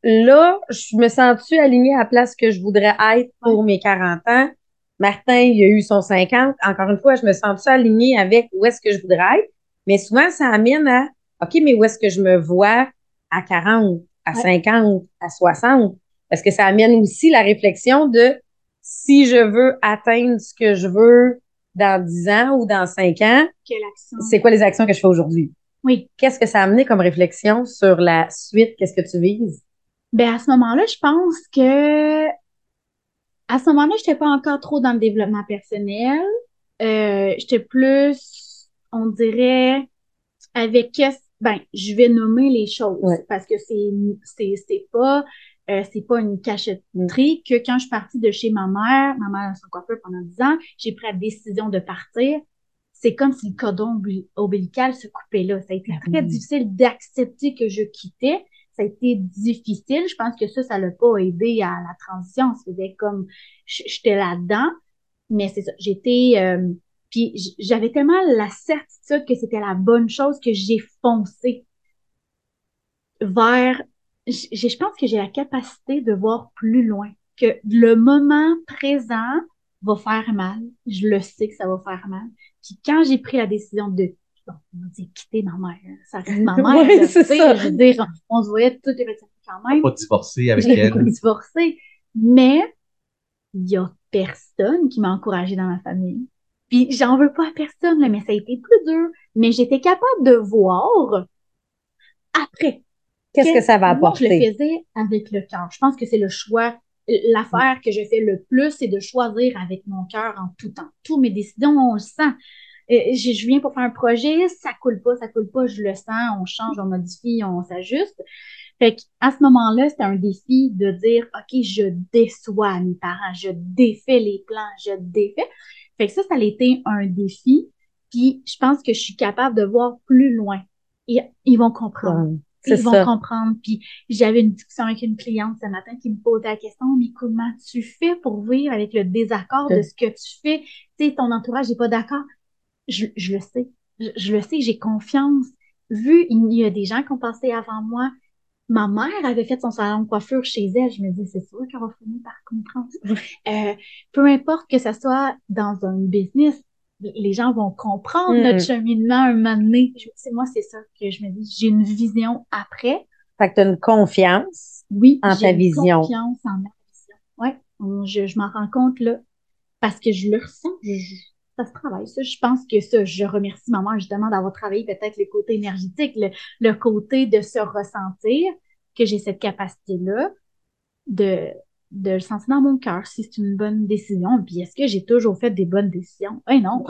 là, je me sens-tu alignée à la place que je voudrais être pour mes 40 ans? Martin, il a eu son 50. Encore une fois, je me sens-tu alignée avec où est-ce que je voudrais être? Mais souvent, ça amène à, OK, mais où est-ce que je me vois à 40, à Ouais. 50, à 60? Parce que ça amène aussi la réflexion de si je veux atteindre ce que je veux dans 10 ans ou dans 5 ans, Quelle action? c'est quoi les actions que je fais aujourd'hui? Oui. Qu'est-ce que ça a amené comme réflexion sur la suite? Qu'est-ce que tu vises? Ben, à ce moment-là, je pense que à ce moment-là, j'étais pas encore trop dans le développement personnel. Euh, j'étais plus, on dirait, avec qu'est-ce, ben, je vais nommer les choses Ouais. parce que c'est, c'est, c'est pas, euh, c'est pas une cachotterie que quand je suis partie de chez ma mère, ma mère a son coiffeur pendant 10 ans, j'ai pris la décision de partir. C'est comme si le cordon ombi- ombilical se coupait là. Ça a été très Mhm. difficile d'accepter que je quittais ça a été difficile. Je pense que ça, ça l'a pas aidé à la transition. Faisait comme, j'étais là-dedans, mais c'est ça. J'étais, euh, puis j'avais tellement la certitude que c'était la bonne chose que j'ai foncé vers, je pense que j'ai la capacité de voir plus loin, que le moment présent va faire mal. Je le sais que ça va faire mal. Puis quand j'ai pris la décision de bon, on dire quitter ma mère, ça reste ma <laughs> mère, c'est tu sais, ça. je veux dire, on se voyait toutes les personnes quand même. Pas divorcer avec elle. divorcé, mais il y a personne qui m'a encouragée dans ma famille. Puis j'en veux pas à personne, là, mais ça a été plus dur. Mais j'étais capable de voir après. Qu'est-ce que ça va Moi, je le apporter? faisais avec le cœur. Je pense que c'est le choix. L'affaire que je fais le plus, c'est de choisir avec mon cœur en tout temps. Toutes mes décisions, on le sent. Euh, je, viens pour faire un projet, ça coule pas, ça coule pas, je le sens, on change, on modifie, on s'ajuste. Fait qu'à ce moment-là, c'était un défi de dire, OK, je déçois mes parents, je défais les plans, je défais. Fait que ça, ça a été un défi. Puis je pense que je suis capable de voir plus loin. Et ils vont comprendre. Ouais, Ils vont ça. comprendre. Puis j'avais une discussion avec une cliente ce matin qui me posait la question, mais comment tu fais pour vivre avec le désaccord de ce que tu fais? Tu sais, ton entourage n'est pas d'accord. Je, je le sais. Je, je le sais, j'ai confiance. Vu, il y a des gens qui ont passé avant moi. Ma mère avait fait son salon de coiffure chez elle. Je me dis, c'est sûr qu'elle va finir par comprendre. Euh, peu importe que ça soit dans un business, les gens vont comprendre notre cheminement un moment donné. Je- moi, c'est ça que je me dis. J'ai une vision après. Fait que tu as une confiance. Oui, En ta une vision. confiance en ma vision. Ouais, on- je, je m'en rends compte là parce que je le ressens. Je- je- ça se travaille. Ça, je pense que ça, je remercie maman justement d'avoir travaillé peut-être le côté énergétique, le, le côté de se ressentir. que j'ai cette capacité-là de, de le sentir dans mon cœur si c'est une bonne décision. Puis est-ce que j'ai toujours fait des bonnes décisions? Ben non.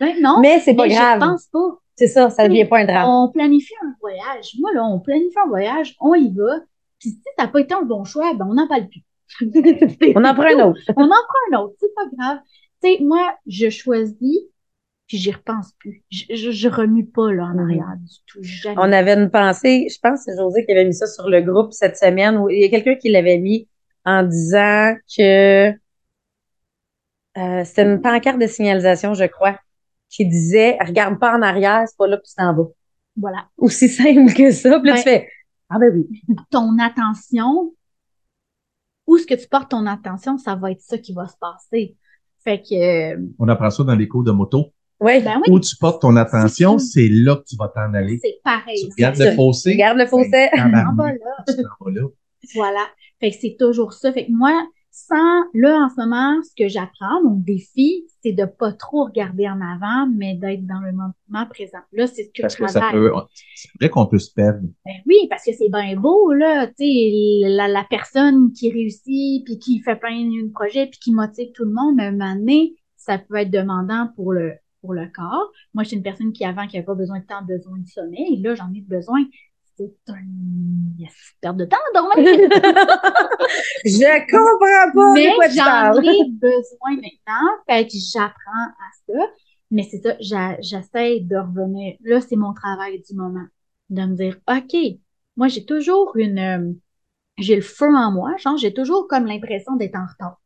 ben <laughs> non. Mais c'est pas grave. Je pense pas. C'est ça, ça devient pas un drame. On planifie un voyage. Moi, là, on planifie un voyage, on y va. Puis si ça n'a pas été un bon choix, ben on n'en parle plus. <laughs> on en prend un autre. on en prend un autre, c'est pas grave. Tu sais, moi, je choisis, puis j'y repense plus. Je, je, je, remue pas là en Mhm. arrière du tout. Jamais. On avait une pensée, je pense que c'est José qui avait mis ça sur le groupe cette semaine, où il y a quelqu'un qui l'avait mis en disant que euh, c'était une pancarte de signalisation, je crois, qui disait Regarde pas en arrière, c'est pas là que tu t'en vas. Voilà. Aussi simple que ça. Puis là, Ben- tu fais Ah ben oui. Ton attention, où est-ce que tu portes ton attention, ça va être ça qui va se passer. Fait que, euh, On apprend ça dans les cours de moto. Oui. ben oui, Où tu portes ton attention, C'est là que tu vas t'en aller. c'est pareil. Tu regardes le fossé. Regarde le fossé. ben, On tabarnak, va là. tu t'en vas là. Voilà. Fait que c'est toujours ça. Fait que moi, sans, là, en ce moment, ce que j'apprends, mon défi, c'est de pas trop regarder en avant, mais d'être dans le moment présent. Là, c'est ce que Parce je que ça travaille. peut, c'est vrai qu'on peut se perdre. Ben oui, parce que c'est bien beau, là, tu sais, la, la personne qui réussit, puis qui fait plein de projets, puis qui motive tout le monde, mais à un moment donné, ça peut être demandant pour le, pour le corps. Moi, je suis une personne qui, avant, qui n'avait pas besoin de temps, besoin de sommeil. Là, j'en ai besoin. C'est un... Yes, perte de temps, dormir. <laughs> Je comprends pas Mais de quoi tu j'en parles. ai besoin maintenant. Fait que j'apprends à ça. Mais c'est ça, j'essaie de revenir. Là, c'est mon travail du moment. De me dire, OK, moi, j'ai toujours une, euh, j'ai le feu en moi. Genre, j'ai toujours comme l'impression d'être en retard.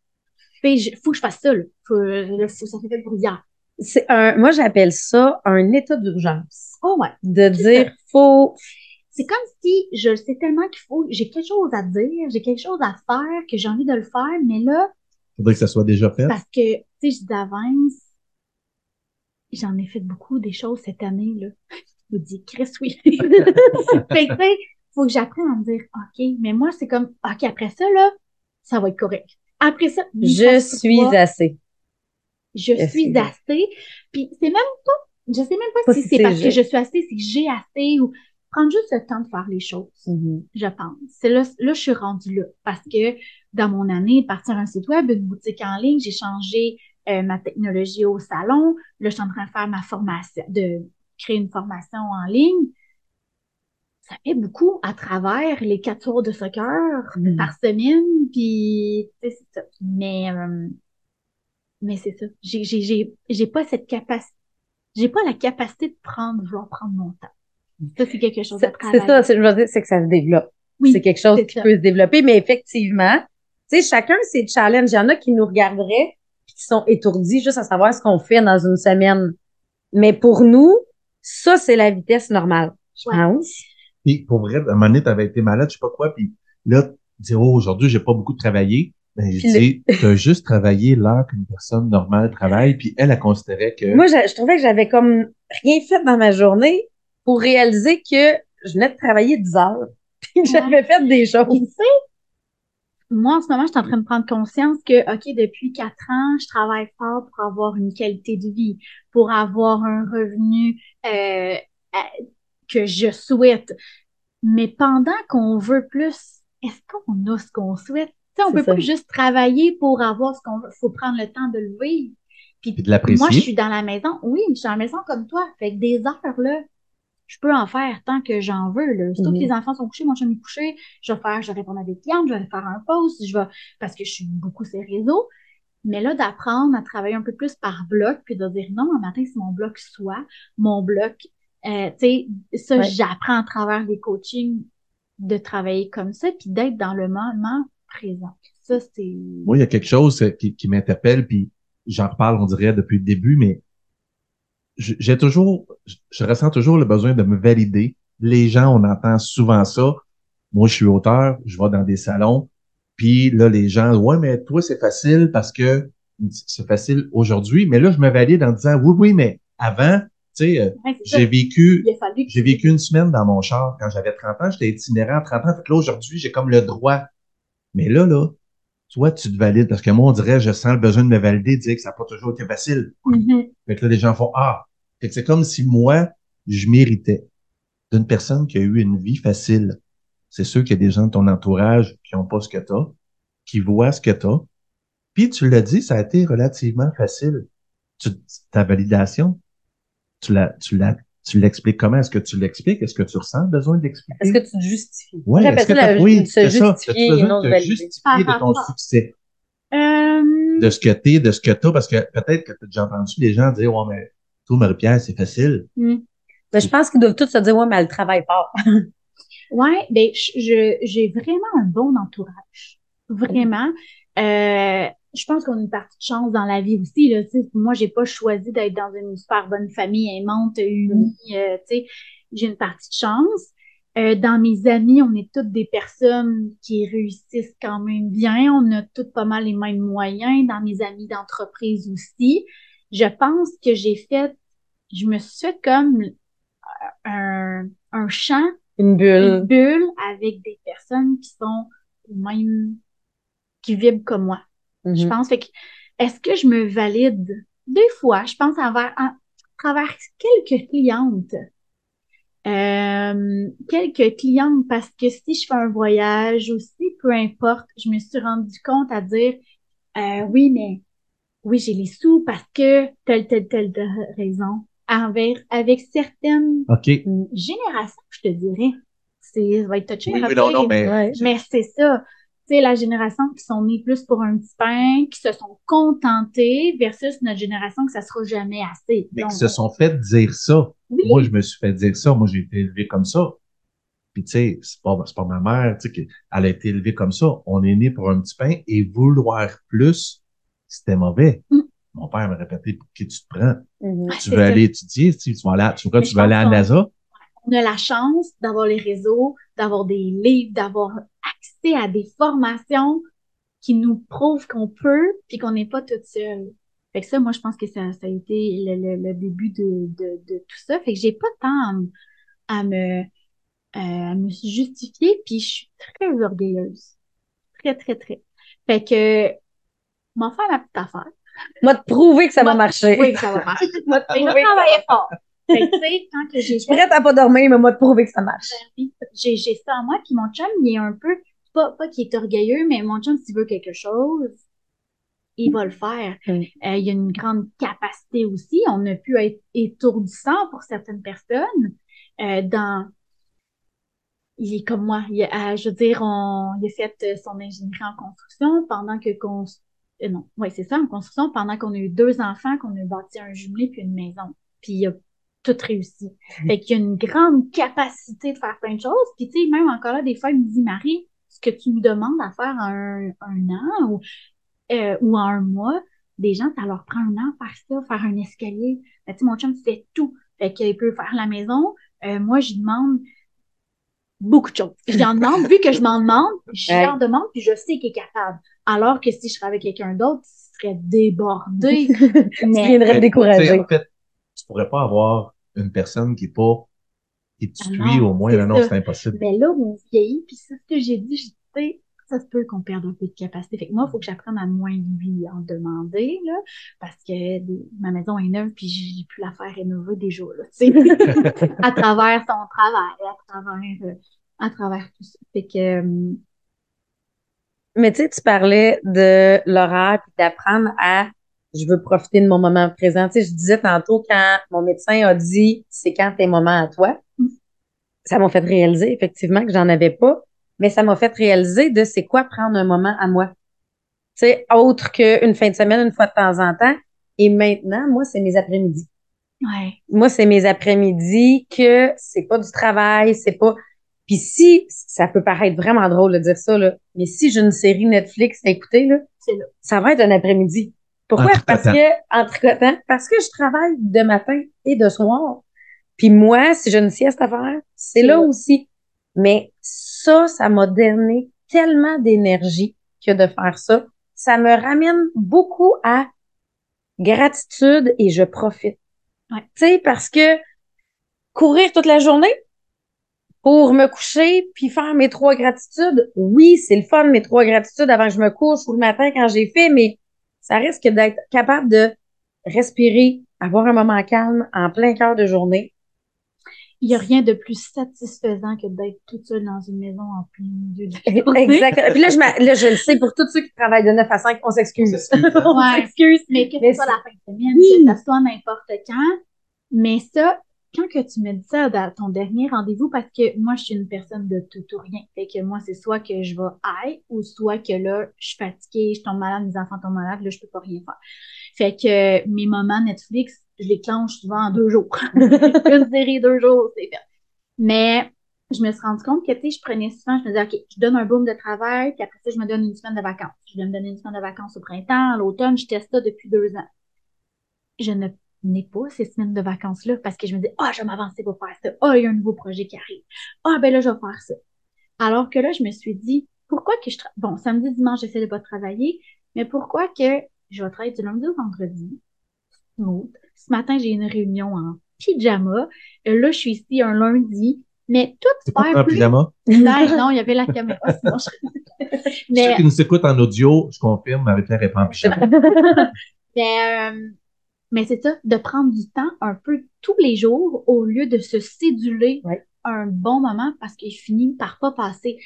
Puis, il faut que je fasse ça, là. Faut, là, faut, ça fait brouillard. C'est un, moi, j'appelle ça un état d'urgence. Oh, ouais. De dire, faut, C'est comme si je le sais tellement qu'il faut, j'ai quelque chose à dire, j'ai quelque chose à faire, que j'ai envie de le faire, mais là, Faudrait que ça soit déjà fait. Parce que, tu sais, je dis d'avance, j'en ai fait beaucoup des choses cette année, là. <laughs> Je vous dis, Chris, oui. <laughs> fait que, tu sais, faut que j'apprenne à me dire, OK, mais moi, c'est comme, OK, après ça, là, ça va être correct. Après ça, je suis assez. je suis assez. Puis c'est même pas, je sais même pas, Pas si si c'est c'est parce je. que je suis assez, c'est que j'ai assez ou prendre juste le temps de faire les choses Mhm. je pense. C'est là, là, je suis rendue là. Parce que dans mon année, partir un site web, une boutique en ligne, j'ai changé euh, ma technologie au salon. Là, je suis en train de faire ma formation, de créer une formation en ligne. Ça fait beaucoup à travers les quatre tours de soccer Mhm. par semaine. Puis, tu sais, c'est ça. Mais, euh, mais c'est ça. J'ai, j'ai, j'ai, j'ai pas cette capacité. J'ai pas la capacité de prendre, vouloir prendre mon temps. Ça, c'est quelque chose à C'est travailler. c'est ça, c'est- je veux dire, c'est que ça se développe. Oui, c'est quelque chose qui ça. peut se développer, mais effectivement, tu sais, chacun ses challenges. Il y en a qui nous regarderaient puis qui sont étourdis juste à savoir ce qu'on fait dans une semaine. Mais pour nous, ça, c'est la vitesse normale, je Ouais. pense. Puis pour vrai, à un moment donné, t'avais été malade, je sais pas quoi, puis là, tu dis, oh, aujourd'hui, j'ai pas beaucoup travaillé. Ben, je dis, t'as juste travaillé l'heure qu'une personne normale travaille, puis elle, elle considérait que Moi, je, je trouvais que j'avais comme rien fait dans ma journée pour réaliser que je venais de travailler 10 heures <laughs> puis que Ouais. j'avais fait des Puis, choses. tu sais, moi, en ce moment, je suis en train de prendre conscience que, OK, depuis quatre ans, je travaille fort pour avoir une qualité de vie, pour avoir un revenu euh, euh, que je souhaite. Mais pendant qu'on veut plus, est-ce qu'on a ce qu'on souhaite? Tu sais, on C'est peut ça. pas juste travailler pour avoir ce qu'on veut. faut prendre le temps de le vivre. Puis, Puis de l'apprécier. moi, je suis dans la maison. Oui, je suis dans la maison comme toi. Fait que des heures, là, je peux en faire tant que j'en veux, là. Surtout Mhm. que les enfants sont couchés, mon chum est couché. Je vais faire, je vais répondre à des clients, je vais faire un post, je vais, parce que je suis beaucoup sur les réseaux. Mais là, d'apprendre à travailler un peu plus par bloc, puis de dire non, un matin, c'est mon bloc soit, mon bloc, euh, tu sais, ça, Ouais. j'apprends à travers les coachings de travailler comme ça, puis d'être dans le moment présent. Ça, c'est... moi, il y a quelque chose euh, qui, qui m'interpelle, puis j'en reparle, on dirait, depuis le début, mais j'ai toujours, je- ressens toujours le besoin de me valider. Les gens, on entend souvent ça. Moi, je suis auteur, je vais dans des salons, puis là, les gens, ouais, mais toi, c'est facile parce que c'est facile aujourd'hui, mais là, je me valide en disant, oui, oui, mais avant, tu sais, euh, Ouais, j'ai vécu, j'ai vécu une semaine dans mon char quand j'avais 30 ans. J'étais itinérant à 30 ans. Fait que là, aujourd'hui, j'ai comme le droit. Mais là, là, toi, tu te valides. Parce que moi, on dirait, je sens le besoin de me valider, de dire que ça n'a pas toujours été facile. Mhm. Fait que là, les gens font, ah. Fait que c'est comme si moi, je méritais d'une personne qui a eu une vie facile. c'est sûr qu'il y a des gens de ton entourage qui n'ont pas ce que tu as, qui voient ce que tu as. Puis tu l'as dit, ça a été relativement facile. Tu, ta validation, tu la, tu la, tu l'expliques comment? Est-ce que tu l'expliques? Est-ce que tu ressens besoin d'expliquer? Est-ce que tu te justifies? Ouais, est-ce que la- oui, de se c'est ça. et besoin de te justifier de ton succès, Euh, de ce que t'es, de ce que t'as, parce que peut-être que t'as déjà entendu des gens dire, ouais, mais toi, Marie-Pierre, c'est facile. Mais je pense qu'ils doivent tous se dire, ouais, mais elle travaille fort. <laughs> Ouais, ben j'ai vraiment un bon entourage. Vraiment. Euh, je pense qu'on a une partie de chance dans la vie aussi. Là, moi, j'ai pas choisi d'être dans une super bonne famille aimante, unie. euh, tu sais. j'ai une partie de chance. Euh, dans mes amis, on est toutes des personnes qui réussissent quand même bien. On a toutes pas mal les mêmes moyens. Dans mes amis d'entreprise aussi. Je pense que j'ai fait, je me suis fait comme un, un champ Une une bulle. bulle avec des personnes qui sont au même, qui vibrent comme moi. Je Mhm. pense, fait que, est-ce que je me valide? Des fois, je pense envers, à travers quelques clientes. Euh, quelques clientes parce que si je fais un voyage aussi, peu importe, je me suis rendu compte à dire, euh, oui, mais oui, j'ai les sous parce que telle, telle, telle, raison. Envers, avec certaines générations, je te dirais. C'est, ça va être touché. oui, non, non, mais Ouais. Mais c'est ça. Tu sais, la génération qui sont nés plus pour un petit pain, qui se sont contentés versus notre génération que ça sera jamais assez. mais Donc, qui se sont fait dire ça. oui, Moi, je me suis fait dire ça. Moi, j'ai été élevé comme ça. Puis, tu sais, c'est pas, c'est pas ma mère, tu sais, qui- elle a été élevée comme ça. On est né pour un petit pain et vouloir plus, c'était mauvais. Mm. Mon père me répétait, pour qui tu te prends? Mhm. Ouais, Tu veux ça. aller étudier, tu, tu vas aller, à- tu, Mais tu vas aller à NASA? on a la chance d'avoir les réseaux, d'avoir des livres, d'avoir accès à des formations qui nous prouvent qu'on peut puis qu'on n'est pas toute seule. Fait que ça, moi, je pense que ça, ça a été le, le- le début de, de, de tout ça. Fait que j'ai pas tant à, à me, euh, à me justifier puis je suis très orgueilleuse. Très, très, très. Fait que, m'en faire ma petite affaire. M'a te prouver que ça va Moi- marcher. Oui, que ça va marcher. <laughs> M'a te je prouver travaillais va fort. Tu sais, quand que j'ai Je suis prête à pas dormir, mais m'a te prouver que ça marche. j'ai j'ai ça en moi, puis mon chum, il est un peu, pas, pas qu'il est orgueilleux, mais mon chum, s'il veut quelque chose, il va le faire. Mm. Euh, il a une grande capacité aussi. On a pu être étourdissant pour certaines personnes. Euh, dans, il est comme moi. Il a- euh, je veux dire, on, il a fait son ingénierie en construction pendant que qu'on, non, ouais, c'est ça, en construction, pendant qu'on a eu deux enfants, qu'on a bâti un jumelé puis une maison. Puis il a tout réussi. Fait qu'il y a une grande capacité de faire plein de choses. Puis tu sais, même encore là, des fois, il me dit, Marie, ce que tu me demandes à faire en un, un an ou, euh, ou en un mois, des gens, ça leur prend un an faire ça, faire un escalier. Ben, tu sais, mon chum fait tout. Fait qu'il peut faire la maison. Euh, moi, je lui demande beaucoup de choses. J'en demande, vu que je m'en demande, je Ouais. leur demande, puis je sais qu'il est capable. Alors que si je serais avec quelqu'un d'autre, il serait débordé. <laughs> Tu Mais viendrais me Tu sais, décourager. En fait, tu pourrais pas avoir une personne qui est pas, qui te Ah suit au moins. c'est Non, c'est impossible. Mais là, on vieillit, puis c'est ce que j'ai dit, j'ai dit, tu sais, ça se peut qu'on perde un peu de capacité. Fait que moi, il faut que j'apprenne à moins lui en demander, là, parce que des- ma maison est neuve, puis j'ai pu la faire rénover déjà, là, tu sais, <laughs> à travers son travail, à travers, euh, à travers tout ça. Fait que, euh, Mais tu sais, tu parlais de l'horaire puis d'apprendre à je veux profiter de mon moment présent. Tu sais, je disais tantôt quand mon médecin a dit c'est quand tes moments à toi, ça m'a fait réaliser effectivement que j'en avais pas, mais ça m'a fait réaliser de c'est quoi prendre un moment à moi. Tu sais, autre qu'une fin de semaine, une fois de temps en temps. Et maintenant, moi, c'est mes après-midi. ouais, Moi, c'est mes après-midi que c'est pas du travail, c'est pas. Puis si, ça peut paraître vraiment drôle de dire ça, là, mais si j'ai une série Netflix à écouter, là. ça va être un après-midi. Pourquoi? Parce que, en tricotant, parce que je travaille de matin et de soir. Puis moi, si j'ai une sieste à faire, c'est C'est là là. aussi. Mais ça, ça m'a donné tellement d'énergie que de faire ça. Ça me ramène beaucoup à gratitude et je profite. Ouais. Tu sais, parce que courir toute la journée pour me coucher puis faire mes trois gratitudes, oui, c'est le fun, mes trois gratitudes avant que je me couche ou le matin quand j'ai fait, mais ça risque d'être capable de respirer, avoir un moment calme en plein cœur de journée. il n'y a rien de plus satisfaisant que d'être toute seule dans une maison en plein milieu de la journée. Exact. Puis là je, m'a- là, je le sais, pour tous ceux qui travaillent de 9 à 5, on s'excuse. <laughs> on Ouais. s'excuse. Mais que ce soit la fin de semaine, Oui. que ce soit n'importe quand. Mais ça, quand que tu me dis ça dans ton dernier rendez-vous, parce que moi, je suis une personne de tout ou rien. Fait que moi, c'est soit que je vais aille ou soit que là, je suis fatiguée, je tombe malade, mes enfants tombent malades, là, je peux pas rien faire. Fait que mes moments Netflix, je les clenche souvent en deux jours. <laughs> une série, deux jours, c'est fait. Mais je me suis rendu compte que, tu sais, je prenais souvent, je me disais, OK, je donne un boom de travail, puis après ça, je me donne une semaine de vacances. Je vais me donner une semaine de vacances au printemps, à l'automne, je teste ça depuis deux ans. Je ne n'ai pas ces semaines de vacances-là parce que je me dis, ah, je vais m'avancer pour faire ça. Ah, il y a un nouveau projet qui arrive. Ah, ben là, je vais faire ça. Alors que là, je me suis dit, pourquoi que je travaille, bon, samedi, dimanche, j'essaie de pas travailler, mais pourquoi que je vais travailler du lundi au vendredi? Smooth. Ce matin, j'ai une réunion en pyjama. Là, je suis ici un lundi. Mais tout pas faire un plus. pyjama? Non, non, il y avait la caméra, <laughs> sinon je Ceux Mais, qui nous écoutent en audio, je confirme, Marie-Pierre est pas en <laughs> pyjama. mais, euh, mais c'est ça, de prendre du temps un peu tous les jours au lieu de se céduler Ouais. un bon moment parce qu'il finit par pas passer.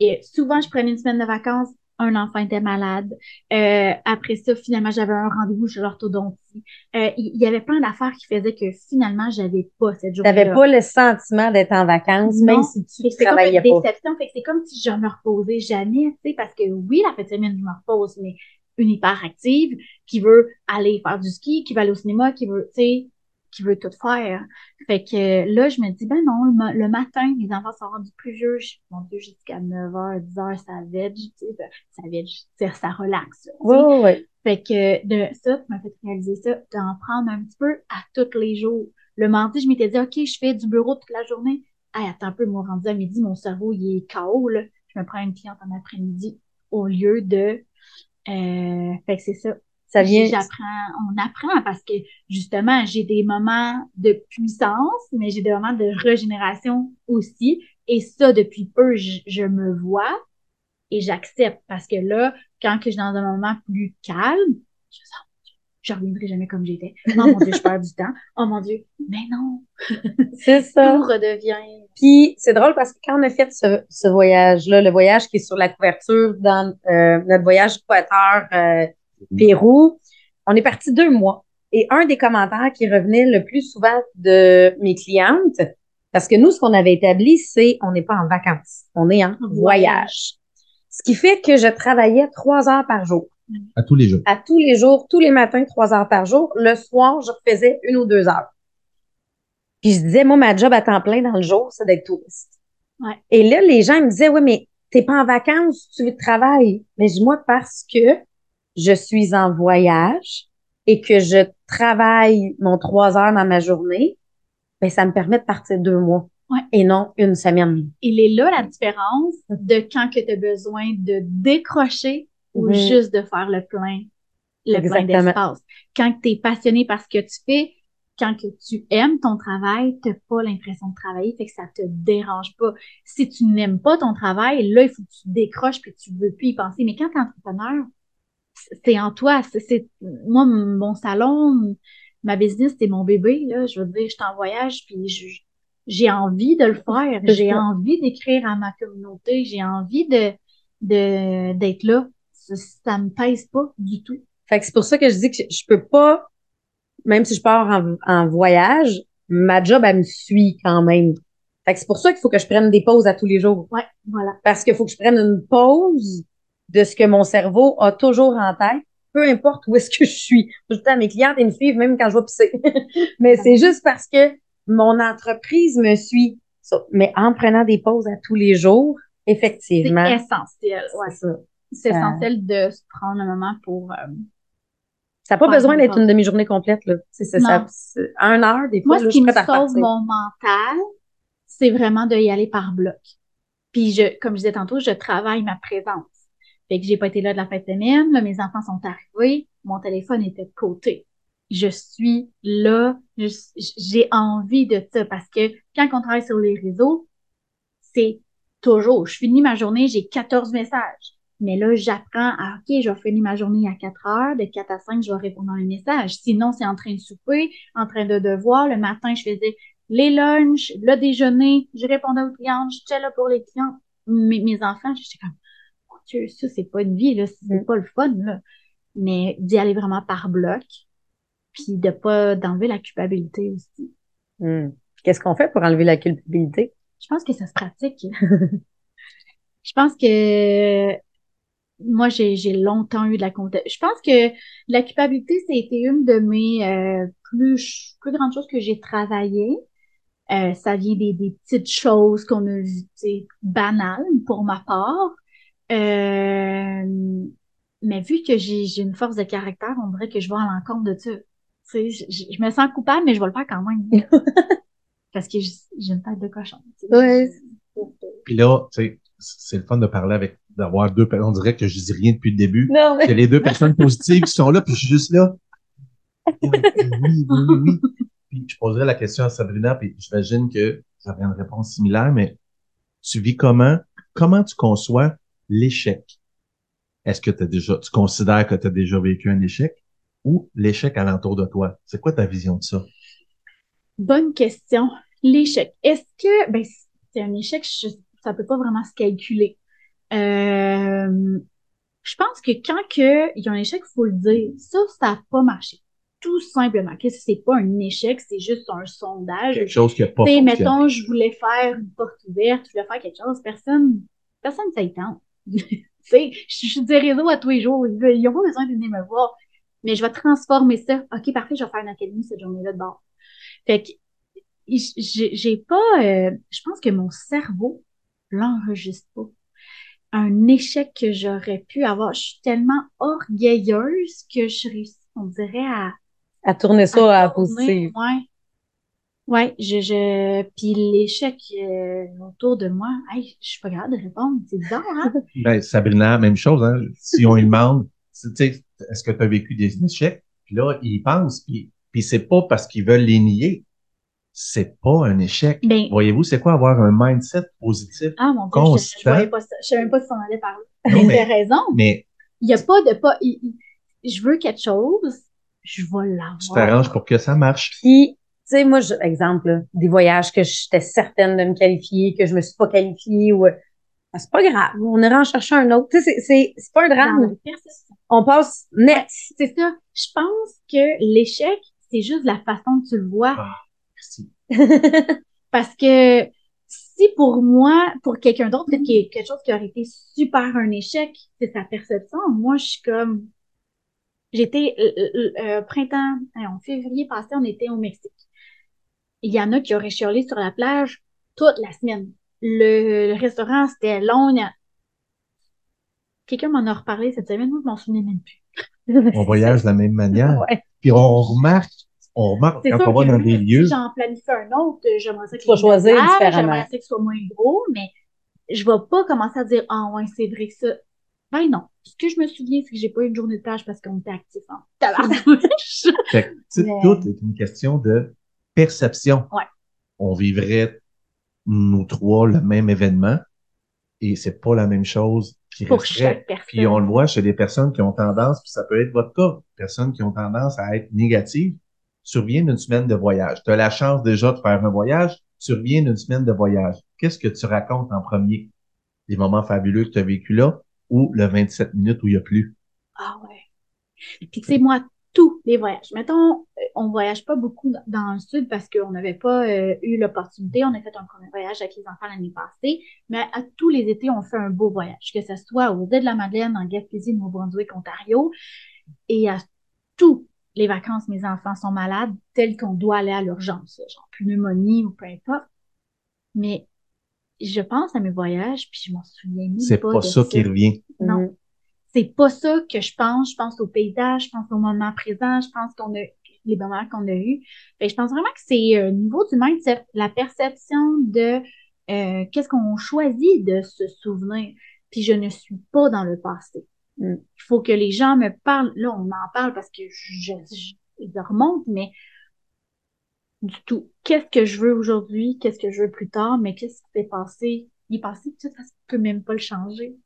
Et souvent, je prenais une semaine de vacances, un enfant était malade. Euh, après ça, finalement, j'avais un rendez-vous chez l'orthodontie. Euh, il il y avait plein d'affaires qui faisaient que finalement, j'avais pas cette journée T'avais pas le sentiment d'être en vacances, Non. même si tu c'est comme travaillais une pas. déception. Fait que c'est comme si je me reposais jamais, tu sais, parce que oui, la fin de semaine, je me repose, mais une hyperactive qui veut aller faire du ski, qui veut aller au cinéma, qui veut, tu sais, qui veut tout faire. Fait que là, je me dis, ben non, le, ma- le matin, les enfants sont rendus plus vieux. Je- Mon Dieu, jusqu'à 9h, 10h, ça veg, tu sais, ben, ça veg, ça, ça relaxe. Oui, oui, oui. Fait que de ça, tu m'as fait réaliser ça, d'en prendre un petit peu à tous les jours. Le mardi, je m'étais dit, OK, je fais du bureau toute la journée. Hey, attends un peu, moi, rendu à midi, mon cerveau, il est KO, là. Je me prends une cliente en après-midi au lieu de... Euh, fait que c'est ça. Ça vient. J'apprends, on apprend parce que, justement, j'ai des moments de puissance, mais j'ai des moments de régénération aussi. Et ça, depuis peu, je, je me vois et j'accepte parce que là, quand que je suis dans un moment plus calme, je me sens, je reviendrai jamais comme j'étais. Oh mon Dieu, je perds du temps. Oh mon Dieu, mais non, C'est ça. tout redevient. Puis c'est drôle parce que quand on a fait ce, ce voyage-là, le voyage qui est sur la couverture dans euh, notre voyage Équateur euh, Pérou, on est parti deux mois. Et un des commentaires qui revenait le plus souvent de mes clientes, parce que nous, ce qu'on avait établi, c'est on n'est pas en vacances, on est en voyage. Ce qui fait que je travaillais trois heures par jour. À tous les jours. À tous les jours, tous les matins, trois heures par jour. Le soir, je refaisais une ou deux heures. Puis je disais, moi, ma job à temps plein dans le jour, c'est d'être touriste. Ouais. Et là, les gens me disaient, oui, mais t'es pas en vacances, tu travailles. Mais je dis, moi, parce que je suis en voyage et que je travaille mon trois heures dans ma journée, ben, ça me permet de partir deux mois. Ouais. Et non une semaine. Il est là la différence de quand que tu as besoin de décrocher ou Mhm. juste de faire le plein, le plein d'espace. Quand tu es passionné par ce que tu fais, quand que tu aimes ton travail, tu pas l'impression de travailler, fait que ça te dérange pas. Si tu n'aimes pas ton travail, là, il faut que tu décroches puis tu veux plus y penser. Mais quand tu es entrepreneur, c'est en toi. C'est, c'est- moi, mon salon, ma business, c'est mon bébé. Là. Je veux dire, je suis en voyage, puis je- j'ai envie de le faire. J'ai envie d'écrire à ma communauté. J'ai envie de, de, d'être là. Ça, ça me pèse pas du tout. Fait que c'est pour ça que je dis que je, je peux pas, même si je pars en, en voyage, ma job, elle me suit quand même. Fait que c'est pour ça qu'il faut que je prenne des pauses à tous les jours. Ouais, voilà. Parce qu'il faut que je prenne une pause de ce que mon cerveau a toujours en tête, peu importe où est-ce que je suis. Tout le temps, mes clientes, ils me suivent même quand je vais pisser. <laughs> Mais c'est juste parce que mon entreprise me suit. Mais en prenant des pauses à tous les jours, C'est effectivement. essentiel. Ouais. c'est ça. C'est Ça- essentiel de se prendre un moment pour. euh, Ça n'a pas besoin d'être une demi-journée complète, là. C'est ça, Non. ça, c'est un heure, des fois, Moi, là, ce qui je me sauve mon mental, c'est vraiment d'y aller par bloc. Puis, je, comme je disais tantôt, je travaille ma présence. Fait que j'ai pas été là de la fête de semaine, là, mes enfants sont arrivés, mon téléphone était de côté. Je suis là, je- j'ai envie de ça parce que quand on travaille sur les réseaux, c'est toujours, je finis ma journée, j'ai 14 messages. Mais là, j'apprends à, OK, je vais finir ma journée à 4 heures, de 4 à 5, je vais répondre à un message. Sinon, c'est en train de souper, en train de devoir. Le matin, je faisais les lunchs, le déjeuner, je répondais aux clients, j'étais là pour les clients. Mes, mes enfants, j'étais comme, mon Dieu, ça, c'est pas une vie, là, c'est Mm. pas le fun, là. Mais d'y aller vraiment par bloc, puis de pas, d'enlever la culpabilité aussi. Hmm. Qu'est-ce qu'on fait pour enlever la culpabilité? Je pense que ça se pratique. <laughs> Je pense que moi, j'ai, j'ai longtemps eu de la culpabilité. Je pense que la culpabilité, été une de mes euh, plus, plus grandes choses que j'ai travaillées. Euh, ça vient des, des petites choses qu'on a vues, banales pour ma part. Euh, mais vu que j'ai, j'ai une force de caractère, on dirait que je vais à l'encontre de ça. Tu sais, je, je- me sens coupable, mais je vais le faire quand même. Parce que j'ai une tête de cochon. Ouais. Puis là, tu sais, c'est le fun de parler avec, d'avoir deux, on dirait que je dis rien depuis le début. Non, mais Il y a les deux personnes positives qui sont là, puis je suis juste là. Oui, oui, oui, oui. Puis je poserai la question à Sabrina, puis j'imagine que j'aurai une réponse similaire, mais tu vis comment? Comment tu conçois l'échec? Est-ce que t'as déjà, tu considères que tu as déjà vécu un échec ou l'échec alentour de toi? C'est quoi ta vision de ça? Bonne question. L'échec. Est-ce que, ben, c'est un échec, je- ça peut pas vraiment se calculer. Euh, je pense que quand que il y a un échec, faut le dire. Ça, ça a pas marché. Tout simplement. Qu'est-ce que c'est pas un échec, c'est juste un sondage. Quelque chose qui n'a pas mettons, je voulais faire une porte ouverte, je voulais faire quelque chose, personne, personne y tente. <laughs> tu sais, je suis des réseaux à tous les jours, ils n'ont pas besoin de venir me voir. Mais je vais transformer ça. OK, parfait, je vais faire une académie cette journée-là de bord. Fait que j'ai j'ai pas, euh, je pense que mon cerveau l'enregistre pas. Un échec que j'aurais pu avoir. Je suis tellement orgueilleuse que je réussis, on dirait, à, à tourner ça à la tourner, positive. Ouais. Ouais, je, je, puis l'échec euh, autour de moi, hey, je suis pas capable de répondre. C'est bizarre, hein? <laughs> Ben, Sabrina, même chose, hein. Si on lui demande, tu sais, est-ce que tu as vécu des échecs? Puis là, ils pensent, puis, puis c'est pas parce qu'ils veulent les nier. C'est pas un échec. Ben, Voyez-vous, c'est quoi avoir un mindset positif? ah mon Dieu, je, constant? je voyais pas ça. Je savais même pas si on allait parler. Non, <laughs> Mais raison. Mais Il y a pas de pas. il- il- je veux quelque chose, je vais l'avoir. tu t'arranges pour que ça marche. Puis, tu sais, moi, je- exemple, là, des voyages que j'étais certaine de me qualifier, que je me suis pas qualifiée ou, ben, c'est pas grave, on ira en chercher un autre. Tu sais, c'est- c'est, c'est pas un drame. On passe net. C'est ça. Je pense que l'échec, c'est juste la façon que tu le vois. Ah. <laughs> Parce que si pour moi, pour quelqu'un d'autre, peut-être qu'il y a quelque chose qui aurait été super un échec, c'est sa perception. Moi, je suis comme. J'étais euh, euh, euh, printemps, euh, en février passé, on était au Mexique. Il y en a qui auraient chialé sur la plage toute la semaine. Le, le restaurant, c'était long. a- Quelqu'un m'en a reparlé cette semaine, moi, je m'en souvenais même plus. On voyage de la même <laughs> manière. Ouais. Puis on remarque, on remarque quand sûr on va que dans des si lieux. j'en planifie un autre, euh, j'aimerais ça Tu vas qu'il une choisir. J'aimerais ça que ce soit moins gros, mais je vais pas commencer à dire Ah ouais, c'est vrai que ça. Ben non. Ce que je me souviens, c'est que j'ai pas eu une journée de plage parce qu'on était actifs en <laughs> tabarnouche. Fait que, tu sais, Mais- tout est une question de perception. Ouais. On vivrait, nous trois, le même événement et c'est pas la même chose qui Pour chaque personne. Puis on le voit chez des personnes qui ont tendance, puis ça peut être votre cas, personnes qui ont tendance à être négatives, tu reviens d'une semaine de voyage. Tu as la chance déjà de faire un voyage, tu reviens d'une semaine de voyage. Qu'est-ce que tu racontes en premier? Les moments fabuleux que tu as vécu là ou le 27 minutes où il n'y a plus? Ah ouais. Puis tu sais, moi, tous les voyages. Mettons, euh, on voyage pas beaucoup dans- le sud parce qu'on n'avait pas euh, eu l'opportunité. On a fait un premier voyage avec les enfants l'année passée, mais à tous les étés, on fait un beau voyage, que ce soit aux îles de la Madeleine, en Gaspésie, Nouveau-Brunswick, Ontario, et à tous les vacances, mes enfants sont malades, tels qu'on doit aller à l'urgence, genre pneumonie ou peu importe. Mais je pense à mes voyages, puis je m'en souviens même C'est pas, pas de ça qui revient. Non. Mhm. C'est pas ça que je pense. Je pense au paysage, je pense au moment présent, je pense qu'on a les moments qu'on a eus. Fait que je pense vraiment que c'est euh, au niveau du mindset, la perception de euh, qu'est-ce qu'on choisit de se souvenir. Puis je ne suis pas dans le passé. Mm. Il faut que les gens me parlent. Là, on en parle parce que je, je, je remonte, mais du tout. Qu'est-ce que je veux aujourd'hui? Qu'est-ce que je veux plus tard? Mais qu'est-ce qui s'est passé? Il est passé, tout ça, ça peut même pas le changer.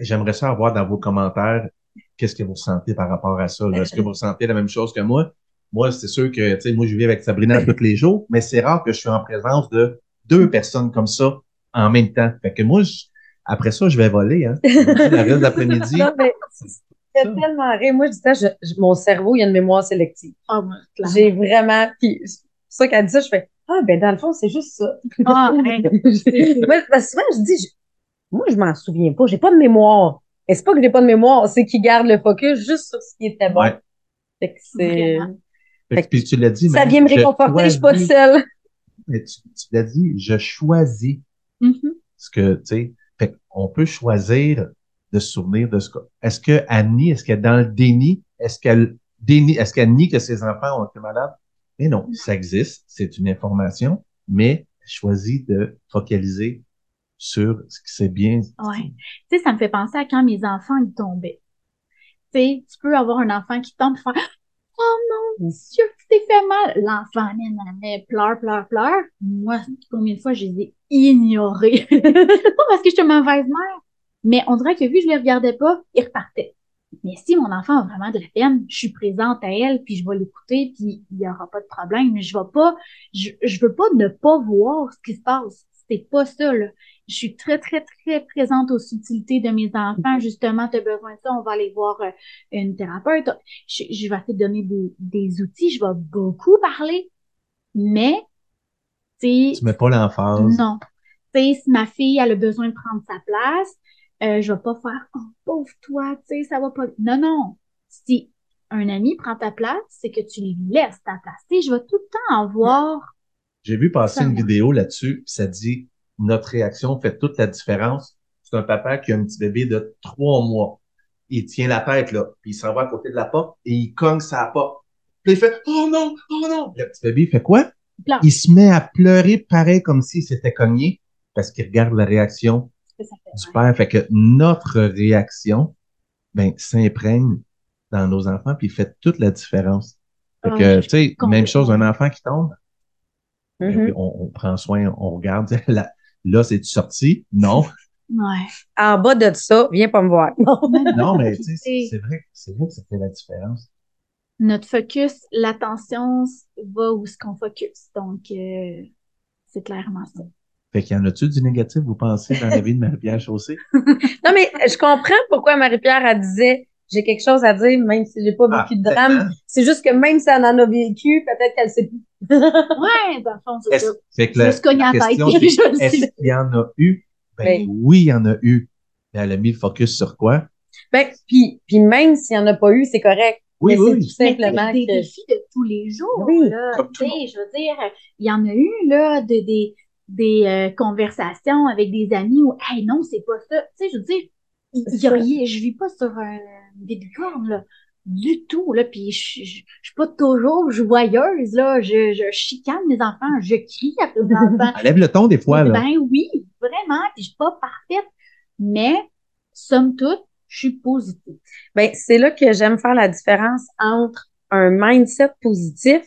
J'aimerais ça avoir dans vos commentaires qu'est-ce que vous ressentez par rapport à ça. Est-ce que vous ressentez la même chose que moi? moi, c'est sûr que, tu sais, moi, je vis avec Sabrina tous les jours, mais c'est rare que je suis en présence de deux personnes comme ça en même temps. Fait que moi, je- après ça, je vais voler, hein. <laughs> La reste d'après-midi. Non, mais c'est tellement rire. Moi, je dis ça, je- je- mon cerveau, il y a une mémoire sélective. Ah. J'ai vraiment. Puis, c'est ça qu'elle dit ça, je fais Ah, ben, dans le fond, c'est juste ça. Ah, hein. <laughs> Moi, parce que souvent, je dis, je- moi, je m'en souviens pas. J'ai pas de mémoire. Et c'est pas que j'ai pas de mémoire, c'est qu'il garde le focus juste sur ce qui était bon. Ouais. Fait que c'est. Vraiment. Fait que, puis tu l'as dit, Ça même, vient me je réconforter, je suis pas seule. mais tu, tu l'as dit, je choisis Mhm. ce que, tu sais, fait on peut choisir de se souvenir de ce que, est-ce que Annie, est-ce qu'elle est dans le déni? Est-ce qu'elle dénie, est-ce qu'elle nie que ses enfants ont été malades? Mais non, ça existe, c'est une information, mais elle choisit de focaliser sur ce qui s'est bien. Ouais. Tu sais, ça me fait penser à quand mes enfants ils tombaient. Tu sais, tu peux avoir un enfant qui tombe faire Mon Dieu, tu t'es fait mal. L'enfant, elle pleure, pleure, pleure. Moi, combien de fois je les ai pas parce que une mauvaise mère, mais on dirait que vu que je les regardais pas, ils repartaient. Mais si mon enfant a vraiment de la peine, je suis présente à elle, puis je vais l'écouter, puis il y aura pas de problème. Mais je vais pas, je, je veux pas ne pas voir ce qui se passe. C'est pas ça, là je suis très, très, très présente aux subtilités de mes enfants. Justement, tu as besoin de ça, on va aller voir euh, une thérapeute. Je, je vais te donner des, des outils, je vais beaucoup parler, mais, tu mets pas l'emphase. non. Tu sais, si ma fille, elle a besoin de prendre sa place, euh, je vais pas faire, oh, pauvre toi, tu sais, ça va pas. Non, non. Si un ami prend ta place, c'est que tu lui laisses ta place. Tu je vais tout le temps avoir J'ai vu passer Ça une vidéo là-dessus, ça dit notre réaction fait toute la différence. C'est un papa qui a un petit bébé de trois mois. Il tient la tête, là, puis il s'en va à côté de la porte et il cogne sa porte. Puis il fait Oh non, oh non! Le petit bébé il fait quoi? Il se met à pleurer pareil comme s'il s'était cogné parce qu'il regarde la réaction fait du père. Fait que notre réaction, ben, s'imprègne dans nos enfants puis il fait toute la différence. Fait que, tu sais, même chose, un enfant qui tombe, ben, on, on prend soin, on regarde. <laughs> Là, là c'est sorti? Non. Ouais. En bas de ça, viens pas me voir. <laughs> Non. Mais tu sais, vrai, c'est vrai que ça fait la différence. notre focus, l'attention va où ce qu'on focus. Donc, euh, c'est clairement ça. Fait qu'il y en a-tu du négatif, vous pensez, dans la vie de Marie-Pierre Chaussée? <laughs> Non, mais je comprends pourquoi Marie-Pierre, elle disait j'ai quelque chose à dire, même si j'ai pas Ah, vécu de drame. C'est juste que même si elle en a vécu, peut-être qu'elle sait plus. <laughs> Ouais, dans le fond, c'est Est-ce- ça. Fait que la, la question, c'est, <laughs> est-ce qu'il y en a eu? Ben, Ben. oui, il y en a eu. Mais elle a mis le focus sur quoi? Ben, puis, puis même s'il n'y en a pas eu, c'est correct. Oui, mais oui. c'est tout simplement des que. défis de tous les jours, Oui, là. comme Tu tout le sais, je veux dire, il y en a eu, là, de, des, des euh, conversations avec des amis où, hey, non, c'est pas ça. Tu sais, je veux dire, y a rien, je vis pas sur un bicorne, là. Du tout, là. Puis je, je, je suis pas toujours joyeuse, là. Je, je chicane mes enfants, je crie après mes <laughs> enfants. Elle lève le ton des fois, là. Ben oui, vraiment, puis je suis pas parfaite. Mais, somme toute, je suis positive. Ben, c'est là que j'aime faire la différence entre un mindset positif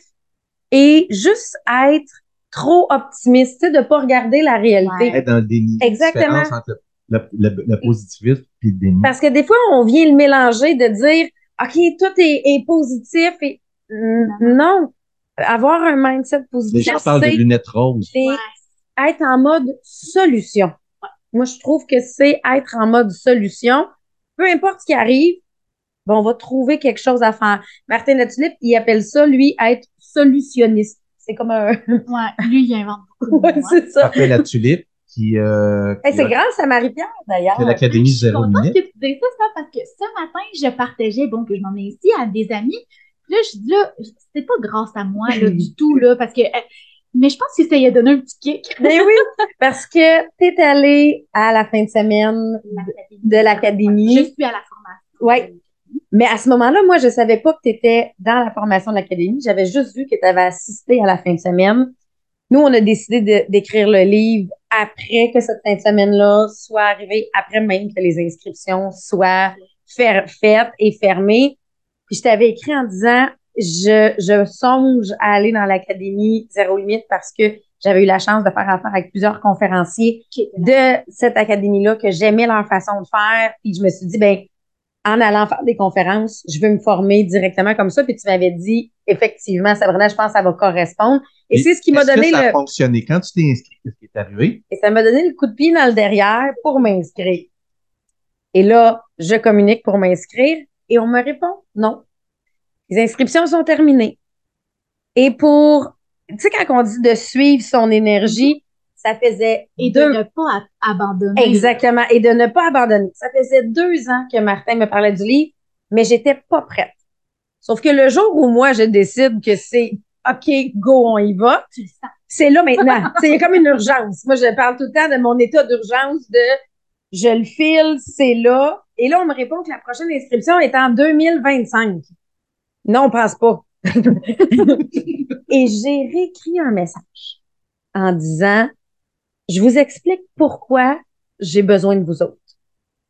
et juste être trop optimiste, tu sais, de pas regarder la réalité. Ouais. Être dans le déni. Exactement. Différence entre le, le, le, le positivisme et le déni. Parce que des fois, on vient le mélanger de dire, OK, tout est, est positif et non. Avoir un mindset Les positif, gens parlent de c'est lunettes roses. c'est Ouais. être en mode solution. Moi, je trouve que c'est être en mode solution. Peu importe ce qui arrive, ben, on va trouver quelque chose à faire. Martin Latulippe, il appelle ça, lui, être solutionniste. C'est comme un... Ouais, lui, il invente beaucoup <laughs> Ouais, hein. c'est ça. Après la tulipe, qui, euh, Hey, c'est grâce à Marie-Pierre, d'ailleurs. a l'Académie Je suis Zéro contente Minute. que tu dises ça, ça, parce que ce matin, je partageais, bon, que je m'en ai ici à des amis. Puis là, je dis là, c'est pas grâce à moi, là, du <laughs> tout, là, parce que, euh, mais je pense que ça y a donné un petit kick. <laughs> Ben oui, parce que tu es allé à la fin de semaine de Je l'Académie. suis à la formation. Ouais. Mais à ce moment-là, moi, je savais pas que tu étais dans la formation de l'Académie. J'avais juste vu que tu avais assisté à la fin de semaine. Nous, on a décidé d'écrire le livre après que cette fin de semaine-là soit arrivée, après même que les inscriptions soient faites et fermées. Puis je t'avais écrit en disant, je, je songe à aller dans l'Académie Zéro Limite parce que j'avais eu la chance de faire affaire avec plusieurs conférenciers de cette académie-là que j'aimais leur façon de faire. Puis je me suis dit, ben, en allant faire des conférences, je veux me former directement comme ça. Puis tu m'avais dit, effectivement, Sabrina, je pense que ça va correspondre. Et, c'est ce qui m'a Est-ce que donné ça le. a fonctionné? Quand tu t'es inscrit, qu'est-ce qui est arrivé? Et ça m'a donné le coup de pied dans le derrière pour m'inscrire. Et là, je communique pour m'inscrire et on me répond non. Les inscriptions sont terminées. Et pour, tu sais, quand on dit de suivre son énergie, ça faisait Et de ne pas ab- abandonner. exactement, et de ne pas abandonner. Ça faisait deux ans que Martin me parlait du livre, mais j'étais pas prête. Sauf que le jour où moi, je décide que c'est OK, go, on y va, c'est là maintenant. <laughs> Il y a comme une urgence. Moi, je parle tout le temps de mon état d'urgence de je le file, c'est là. Et là, on me répond que la prochaine inscription est en 2025. Non, on pense pas. <laughs> Et j'ai réécrit un message en disant je vous explique pourquoi j'ai besoin de vous autres.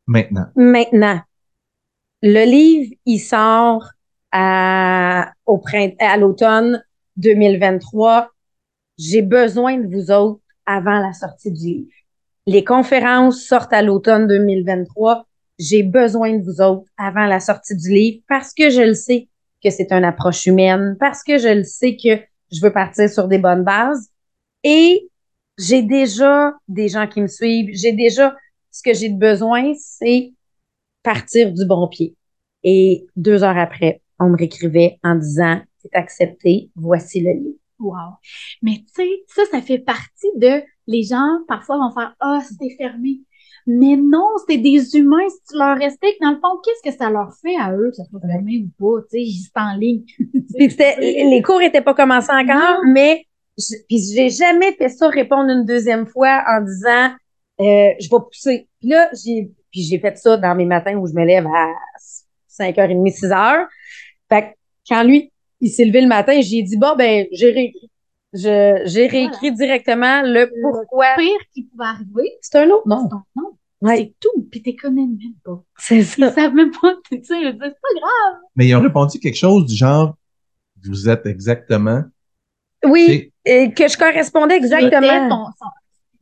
Maintenant. Maintenant, le livre, il sort à, au print- à l'automne 2023. J'ai besoin de vous autres avant la sortie du livre. Les conférences sortent à l'automne 2023. J'ai besoin de vous autres avant la sortie du livre parce que je le sais que c'est une approche humaine, parce que je le sais que je veux partir sur des bonnes bases. Et j'ai déjà des gens qui me suivent. J'ai déjà ce que j'ai de besoin, c'est partir du bon pied. Et deux heures après, on me réécrivait en disant c'est accepté, voici le livre. Wow. Mais tu sais, ça, ça fait partie de les gens, parfois, vont faire Ah, c'était fermé. Mais non, c'est des humains. Si tu leur respectes, dans le fond, qu'est-ce que ça leur fait à eux, que ça soit fermé ou pas? Tu sais, sont en ligne. Les cours étaient pas commencés encore, Non. mais je, puis j'ai jamais fait ça répondre une deuxième fois en disant euh, je vais pousser. Puis là, j'ai puis j'ai fait ça dans mes matins où je me lève à 5h30, 6h. Fait que quand lui, il s'est levé le matin, j'ai dit bon ben, j'ai réécrit. Je, j'ai réécrit directement le pourquoi. pire qui pouvait arriver, C'est un autre nom. c'est ton nom. Ouais, C'est tout. Puis t'es connais même pas. c'est Ils ça. savent même pas. Tu sais, c'est pas grave. Mais ils ont répondu quelque chose du genre, vous êtes exactement. Oui, et que je correspondais exactement.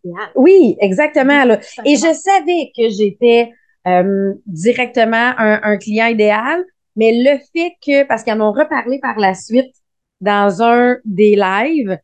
ton. Oui, exactement. Là. Et je savais que j'étais euh, directement un, un client idéal, mais le fait que, parce qu'ils en ont reparlé par la suite dans un des lives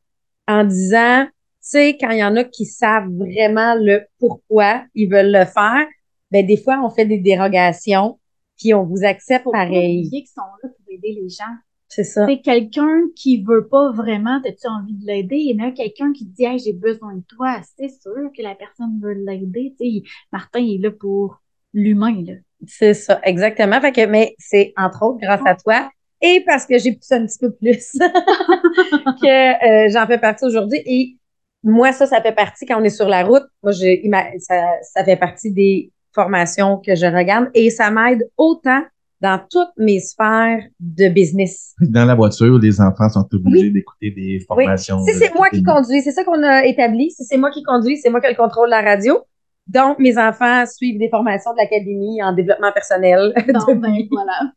en disant, tu sais, quand il y en a qui savent vraiment le pourquoi ils veulent le faire, ben des fois, on fait des dérogations, puis on vous accepte Faut pas pareil. oublier qu'ils sont là pour aider les gens. C'est ça. C'est quelqu'un qui veut pas vraiment, as-tu envie de l'aider? Il y en a quelqu'un qui dit, hey, j'ai besoin de toi. C'est sûr que la personne veut l'aider. Tu sais, il- Martin, il est là pour l'humain, là. C'est ça, exactement. Fait que, mais c'est entre autres grâce à toi et parce que j'ai poussé un petit peu plus <laughs> <laughs> que euh, j'en fais partie aujourd'hui. Et moi, ça, ça fait partie quand on est sur la route. Moi, m'a- ça, ça fait partie des formations que je regarde et ça m'aide autant dans toutes mes sphères de business. Dans la voiture, les enfants sont obligés d'écouter des Oui. formations. Si de- c'est moi qui conduis, c'est ça qu'on a établi. Si c'est moi qui conduis, c'est moi qui ai le contrôle de la radio. Donc, mes enfants suivent des formations de l'Académie en développement personnel. Bon, <laughs> ben, voilà.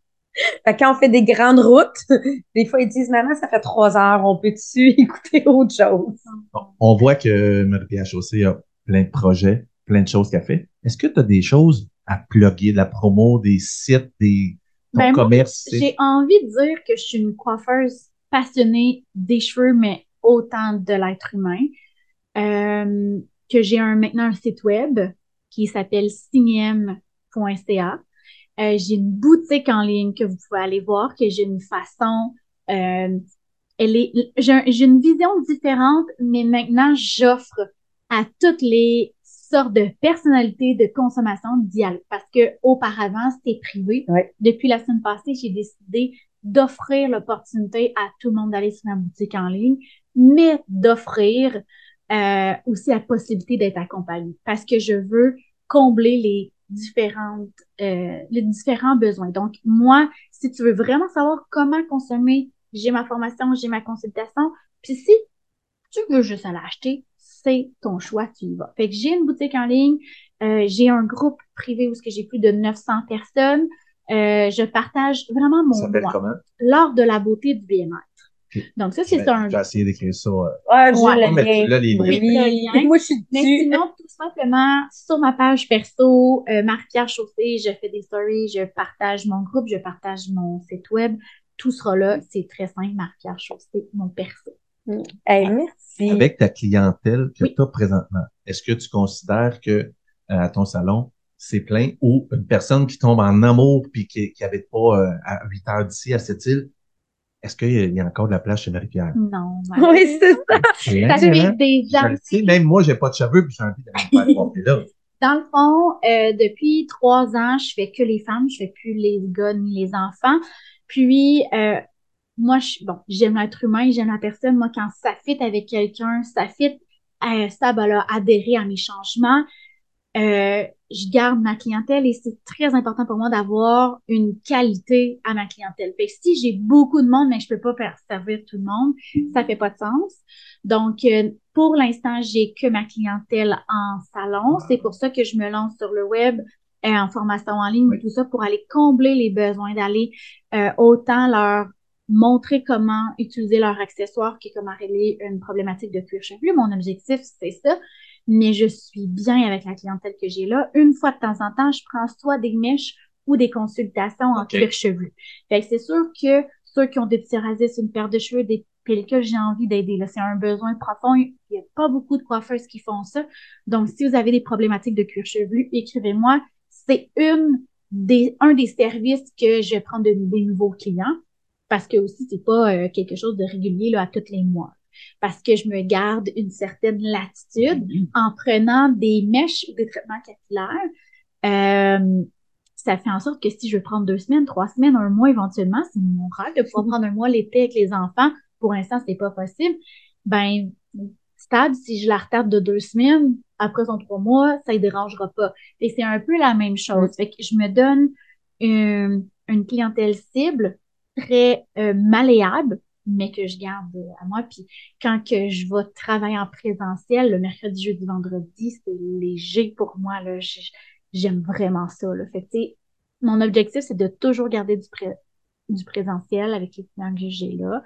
Fait que quand on fait des grandes routes, <laughs> des fois, ils disent, maman, ça fait trois heures, on peut-tu <laughs> écouter autre chose? Bon, On voit que Marie-Pierre Chaussée a plein de projets, plein de choses qu'elle fait. Est-ce que tu as des choses à plugger, de la promo, des sites, des Ben, moi, commerce? c'est- J'ai envie de dire que je suis une coiffeuse passionnée des cheveux, mais autant de l'être humain. Euh, que j'ai un, maintenant un site web qui s'appelle signem.ca. Euh, j'ai une boutique en ligne que vous pouvez aller voir, que j'ai une façon, euh, elle est, j'ai une vision différente, mais maintenant j'offre à toutes les sortes de personnalités de consommation d'y aller. Parce que auparavant, c'était privé. Ouais. Depuis la semaine passée, j'ai décidé d'offrir l'opportunité à tout le monde d'aller sur ma boutique en ligne, mais d'offrir euh, aussi la possibilité d'être accompagné. Parce que je veux combler les différentes, euh, les différents besoins. Donc, moi, si tu veux vraiment savoir comment consommer, j'ai ma formation, j'ai ma consultation. Puis si tu veux juste aller acheter, c'est ton choix, tu y vas. Fait que j'ai une boutique en ligne, euh, j'ai un groupe privé où ce que j'ai plus de 900 personnes. Euh, je partage vraiment Ça mon moi, comment? l'art de la beauté du bien-être. Donc, ça, c'est vais- un. je vais essayer d'écrire ça. euh, Ah, je Ouais. le lien. là les liens. Oui. Le lien. Moi, je suis Mais dessus. sinon, tout simplement, sur ma page perso, euh, Marie-Pierre Chaussée, je fais des stories, je partage mon groupe, je partage mon site web. Tout sera là. C'est très simple, Marie-Pierre Chaussée, mon perso. Hey, merci. Avec ta clientèle que Oui. tu as présentement, est-ce que tu considères que euh, à ton salon, c'est plein ou une personne qui tombe en amour puis qui n'habite pas euh, à 8 heures d'ici à cette île, est-ce qu'il y, a- il y a encore de la place chez Marie-Pierre? Non, <laughs> Oui, c'est ça. Ça fait hein? le sais, même moi, j'ai pas de cheveux puis j'ai envie d'aller me faire porter là. <laughs> Dans le fond, euh, depuis trois ans, je fais que les femmes, je fais plus les gars ni les enfants. Puis, euh, moi, je, bon, j'aime l'être humain, j'aime la personne. Moi, quand ça fit avec quelqu'un, ça fit, euh, ça va là, adhérer à mes changements. Euh, je garde ma clientèle et c'est très important pour moi d'avoir une qualité à ma clientèle. Fait que si j'ai beaucoup de monde, mais je peux pas faire servir tout le monde, ça fait pas de sens. Donc, euh, pour l'instant, j'ai que ma clientèle en salon. C'est pour ça que je me lance sur le web euh, en formation en ligne, Oui. tout ça, pour aller combler les besoins, d'aller euh, autant leur montrer comment utiliser leurs accessoires que comment régler une problématique de cuir chevelu. Mon objectif, c'est ça. Mais je suis bien avec la clientèle que j'ai là. Une fois de temps en temps, je prends soit des mèches ou des consultations en cuir chevelu. Fait que c'est sûr que ceux qui ont des psoriasis, une paire de cheveux, des pellicules, j'ai envie d'aider. Là, c'est un besoin profond. Il n'y a pas beaucoup de coiffeuses qui font ça. Donc, si vous avez des problématiques de cuir chevelu, écrivez-moi. C'est une des, un des services que je prendre de- des nouveaux clients parce que aussi, c'est pas euh, quelque chose de régulier là, à tous les mois. Parce que je me garde une certaine latitude en prenant des mèches ou des traitements capillaires. Euh, ça fait en sorte que si je veux prendre deux semaines, trois semaines, un mois éventuellement, c'est mon rêve de pouvoir prendre un mois l'été avec les enfants. Pour l'instant, c'est pas possible. Ben, stable, si je la retarde de deux semaines, après son trois mois, ça ne dérangera pas. Et c'est un peu la même chose. Fait que je me donne une, une clientèle cible très euh, malléable, mais que je garde à moi. Puis quand que je vais travailler en présentiel, le mercredi, jeudi, vendredi, c'est léger pour moi. Là. J'aime vraiment ça. Là. Fait que, tu sais, mon objectif, c'est de toujours garder du, pré- du présentiel avec les clients que j'ai là.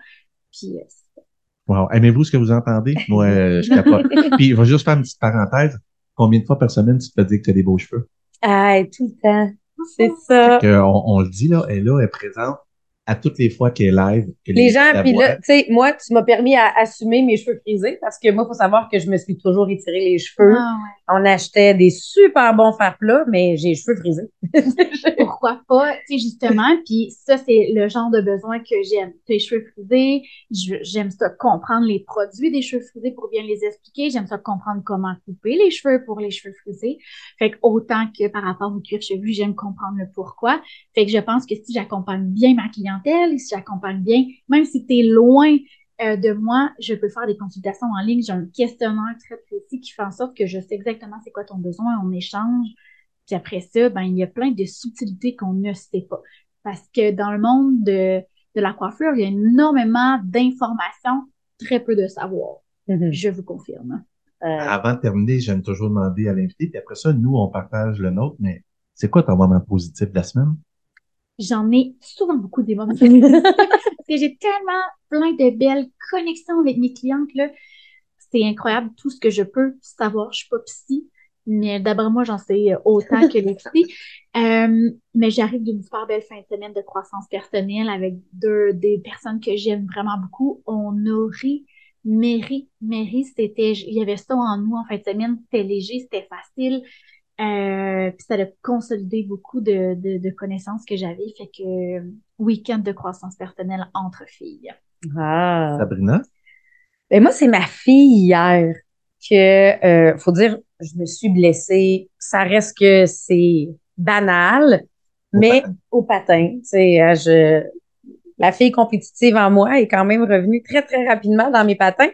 Puis, euh, c'est- Wow. Aimez-vous ce que vous entendez? Moi, euh, je capote. <laughs> Puis, je vais juste faire une petite parenthèse. Combien de fois par semaine tu te fais dire que tu as des beaux cheveux? Ah, tout le temps. C'est ça. Que on, on le dit, là, elle est là, elle est présente à toutes les fois qu'elle est live. que Les gens, puis là, tu sais, moi, tu m'as permis à assumer mes cheveux frisés parce que moi, il faut savoir que je me suis toujours étiré les cheveux. Ah, ouais. On achetait des super bons fer plats, mais j'ai les cheveux frisés. <laughs> pourquoi pas, tu sais, justement, puis ça, c'est le genre de besoin que j'aime. Les cheveux frisés, j'aime ça comprendre les produits des cheveux frisés pour bien les expliquer, j'aime ça comprendre comment couper les cheveux pour les cheveux frisés. Fait que autant que par rapport au cuir chevelu, j'aime comprendre le pourquoi. Fait que je pense que si j'accompagne bien ma clientèle, si j'accompagne bien, même si tu es loin euh, de moi, je peux faire des consultations en ligne, j'ai un questionnaire très précis qui fait en sorte que je sais exactement c'est quoi ton besoin, on échange, puis après ça, ben, il y a plein de subtilités qu'on ne sait pas. Parce que dans le monde de, de la coiffure, il y a énormément d'informations, très peu de savoir. Mhm. Je vous confirme. Euh, Avant de terminer, j'aime toujours demander à l'invité, puis après ça, nous, on partage le nôtre, mais c'est quoi ton moment positif de la semaine? J'en ai souvent beaucoup des moments <laughs> <laughs> parce que j'ai tellement plein de belles connexions avec mes clientes là. C'est incroyable tout ce que je peux savoir. Je suis pas psy, mais d'abord moi j'en sais autant que les psy. <laughs> Euh, mais j'arrive d'une super belle fin de semaine de croissance personnelle avec deux des personnes que j'aime vraiment beaucoup. On ri, Mary, Mary, c'était, il y avait ça en nous en fin de semaine. C'était léger, c'était facile. Euh, puis ça a consolidé beaucoup de, de, de connaissances que j'avais. Fait que euh, week-end de croissance personnelle entre filles. Ah. Sabrina? Ben moi, c'est ma fille hier que, euh, faut dire, je me suis blessée. Ça reste que c'est banal, Au mais patin. au patin, tu sais, euh, je, la fille compétitive en moi est quand même revenue très, très rapidement dans mes patins.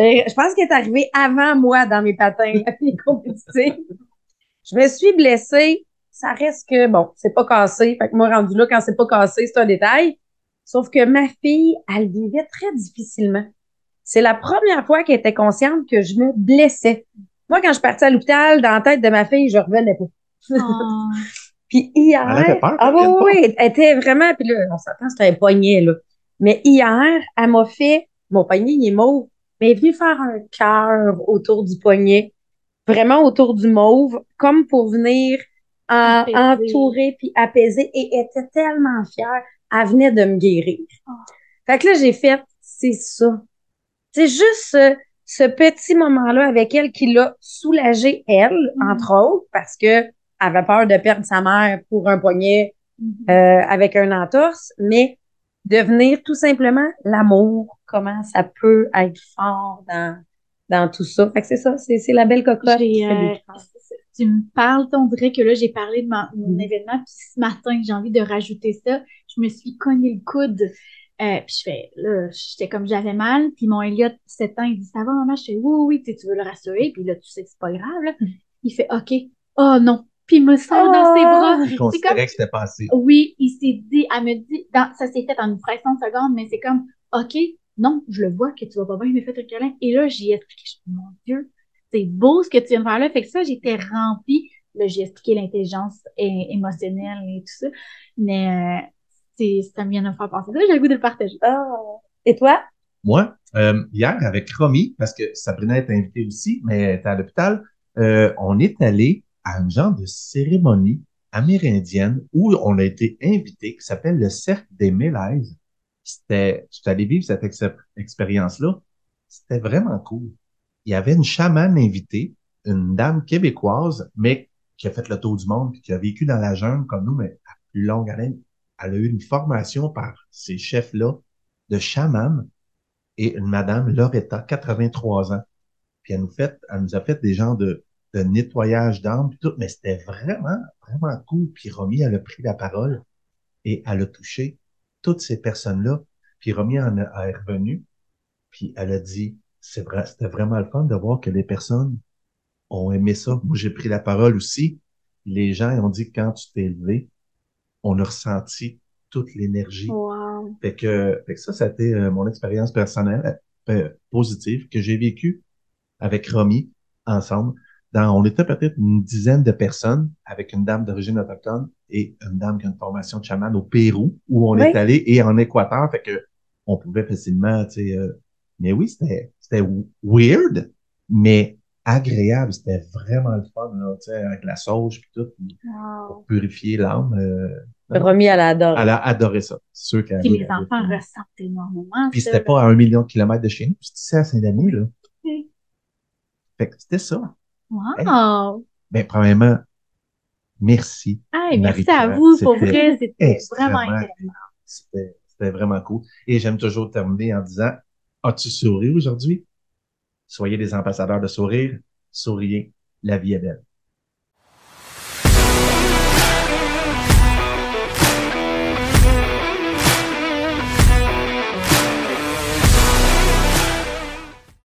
Euh, Je pense qu'elle est arrivée avant moi dans mes patins, la fille compétitive. <laughs> Je me suis blessée. Ça reste que, bon, c'est pas cassé. Fait que moi, rendu là, quand c'est pas cassé, c'est un détail. Sauf que ma fille, elle vivait très difficilement. C'est la première fois qu'elle était consciente que je me blessais. Moi, quand je partais à l'hôpital, dans la tête de ma fille, je revenais pas. Oh, <laughs> Puis hier, Elle avait peur ah oui, elle était vraiment, puis là, on s'attend, c'était un poignet, là. Mais hier, elle m'a fait, mon poignet, il est mauve, mais elle est venue faire un cœur autour du poignet, vraiment autour du mauve, comme pour venir en- entourer puis apaiser et était tellement fière. Elle venait de me guérir. Oh. Fait que là, j'ai fait, c'est ça. C'est juste ce, ce petit moment-là avec elle qui l'a soulagée, elle, Mhm. entre autres, parce que elle avait peur de perdre sa mère pour un poignet Mhm. euh, avec un entorse, mais de venir tout simplement l'amour, comment ça peut être fort dans, dans tout ça. Fait que c'est ça, c'est c'est la belle cocotte. J'ai, qui fait euh, des tu me parles, on dirait que là, j'ai parlé de ma- mon Mhm. événement, puis ce matin, j'ai envie de rajouter ça. Je me suis cogné le coude, euh, puis je fais, là, j'étais comme j'avais mal, puis mon Elliot, 7 ans, il dit, ça va, maman? Je fais, oui, oui, tu sais, tu veux le rassurer, puis là, tu sais que c'est pas grave, là. Il fait, OK, oh non, puis il me serre dans ses bras. Je comme, considérais que c'était pas assez. oui, il s'est dit, elle me dit, dans, ça s'est fait en une fraction de seconde, mais c'est comme, OK, non, je le vois que tu vas pas bien, il m'a fait un câlin. Et là, j'ai expliqué, je mon Dieu, c'est beau ce que tu viens de faire là. Fait que ça, j'étais remplie. Là, j'ai expliqué l'intelligence émotionnelle et tout ça. Mais euh, c'est, ça me vient de me faire penser. Ça, j'ai le goût de le partager. Ah. Et toi? Moi, euh, hier, avec Romy, parce que Sabrina est invitée aussi, mais elle était à l'hôpital, euh, on est allé à un genre de cérémonie amérindienne où on a été invité, qui s'appelle le Cercle des Mélèzes. C'était, je suis allé vivre cette ex- expérience-là. C'était vraiment cool. Il y avait une chamane invitée, une dame québécoise, mais qui a fait le tour du monde, puis qui a vécu dans la jungle comme nous, mais à plus longue haleine. Elle a eu une formation par ces chefs-là de chaman et une madame, Loretta, 83 ans. Puis elle nous, fait, elle nous a fait des genres de, nettoyage puis tout, mais c'était vraiment, vraiment cool. Puis Romy, elle a pris la parole et elle a touché toutes ces personnes-là. Puis Romy en a, est revenue, puis elle a dit, c'est vrai, c'était vraiment le fun de voir que les personnes ont aimé ça. Moi, j'ai pris la parole aussi. Les gens ont dit, quand tu t'es levé, on a ressenti toute l'énergie. Wow. Fait que, fait que ça, c'était euh, mon expérience personnelle euh, positive que j'ai vécue avec Romy ensemble. Dans, on était peut-être une dizaine de personnes avec une dame d'origine autochtone et une dame qui a une formation de chaman au Pérou où on Oui. est allé et en Équateur. Fait que on pouvait facilement, tu sais, euh, mais oui, c'était, c'était weird, mais agréable. C'était vraiment le fun, là, tu sais, avec la sauge puis tout, Wow. pour purifier l'âme. euh, Remis à la dor. elle a adoré ça. C'est sûr qu'elle Puis les elle- enfants ressentent énormément. puis c'était pas à un million de kilomètres de chez nous, c'était ici à Saint-Denis, là. Fait que c'était ça. Wow. Ben, premièrement, merci. Hey, merci à vous. Pour vrai, c'était vraiment intéressant. C'était vraiment cool. Et j'aime toujours terminer en disant, as-tu souri aujourd'hui? Soyez des ambassadeurs de sourire. Souriez. La vie est belle.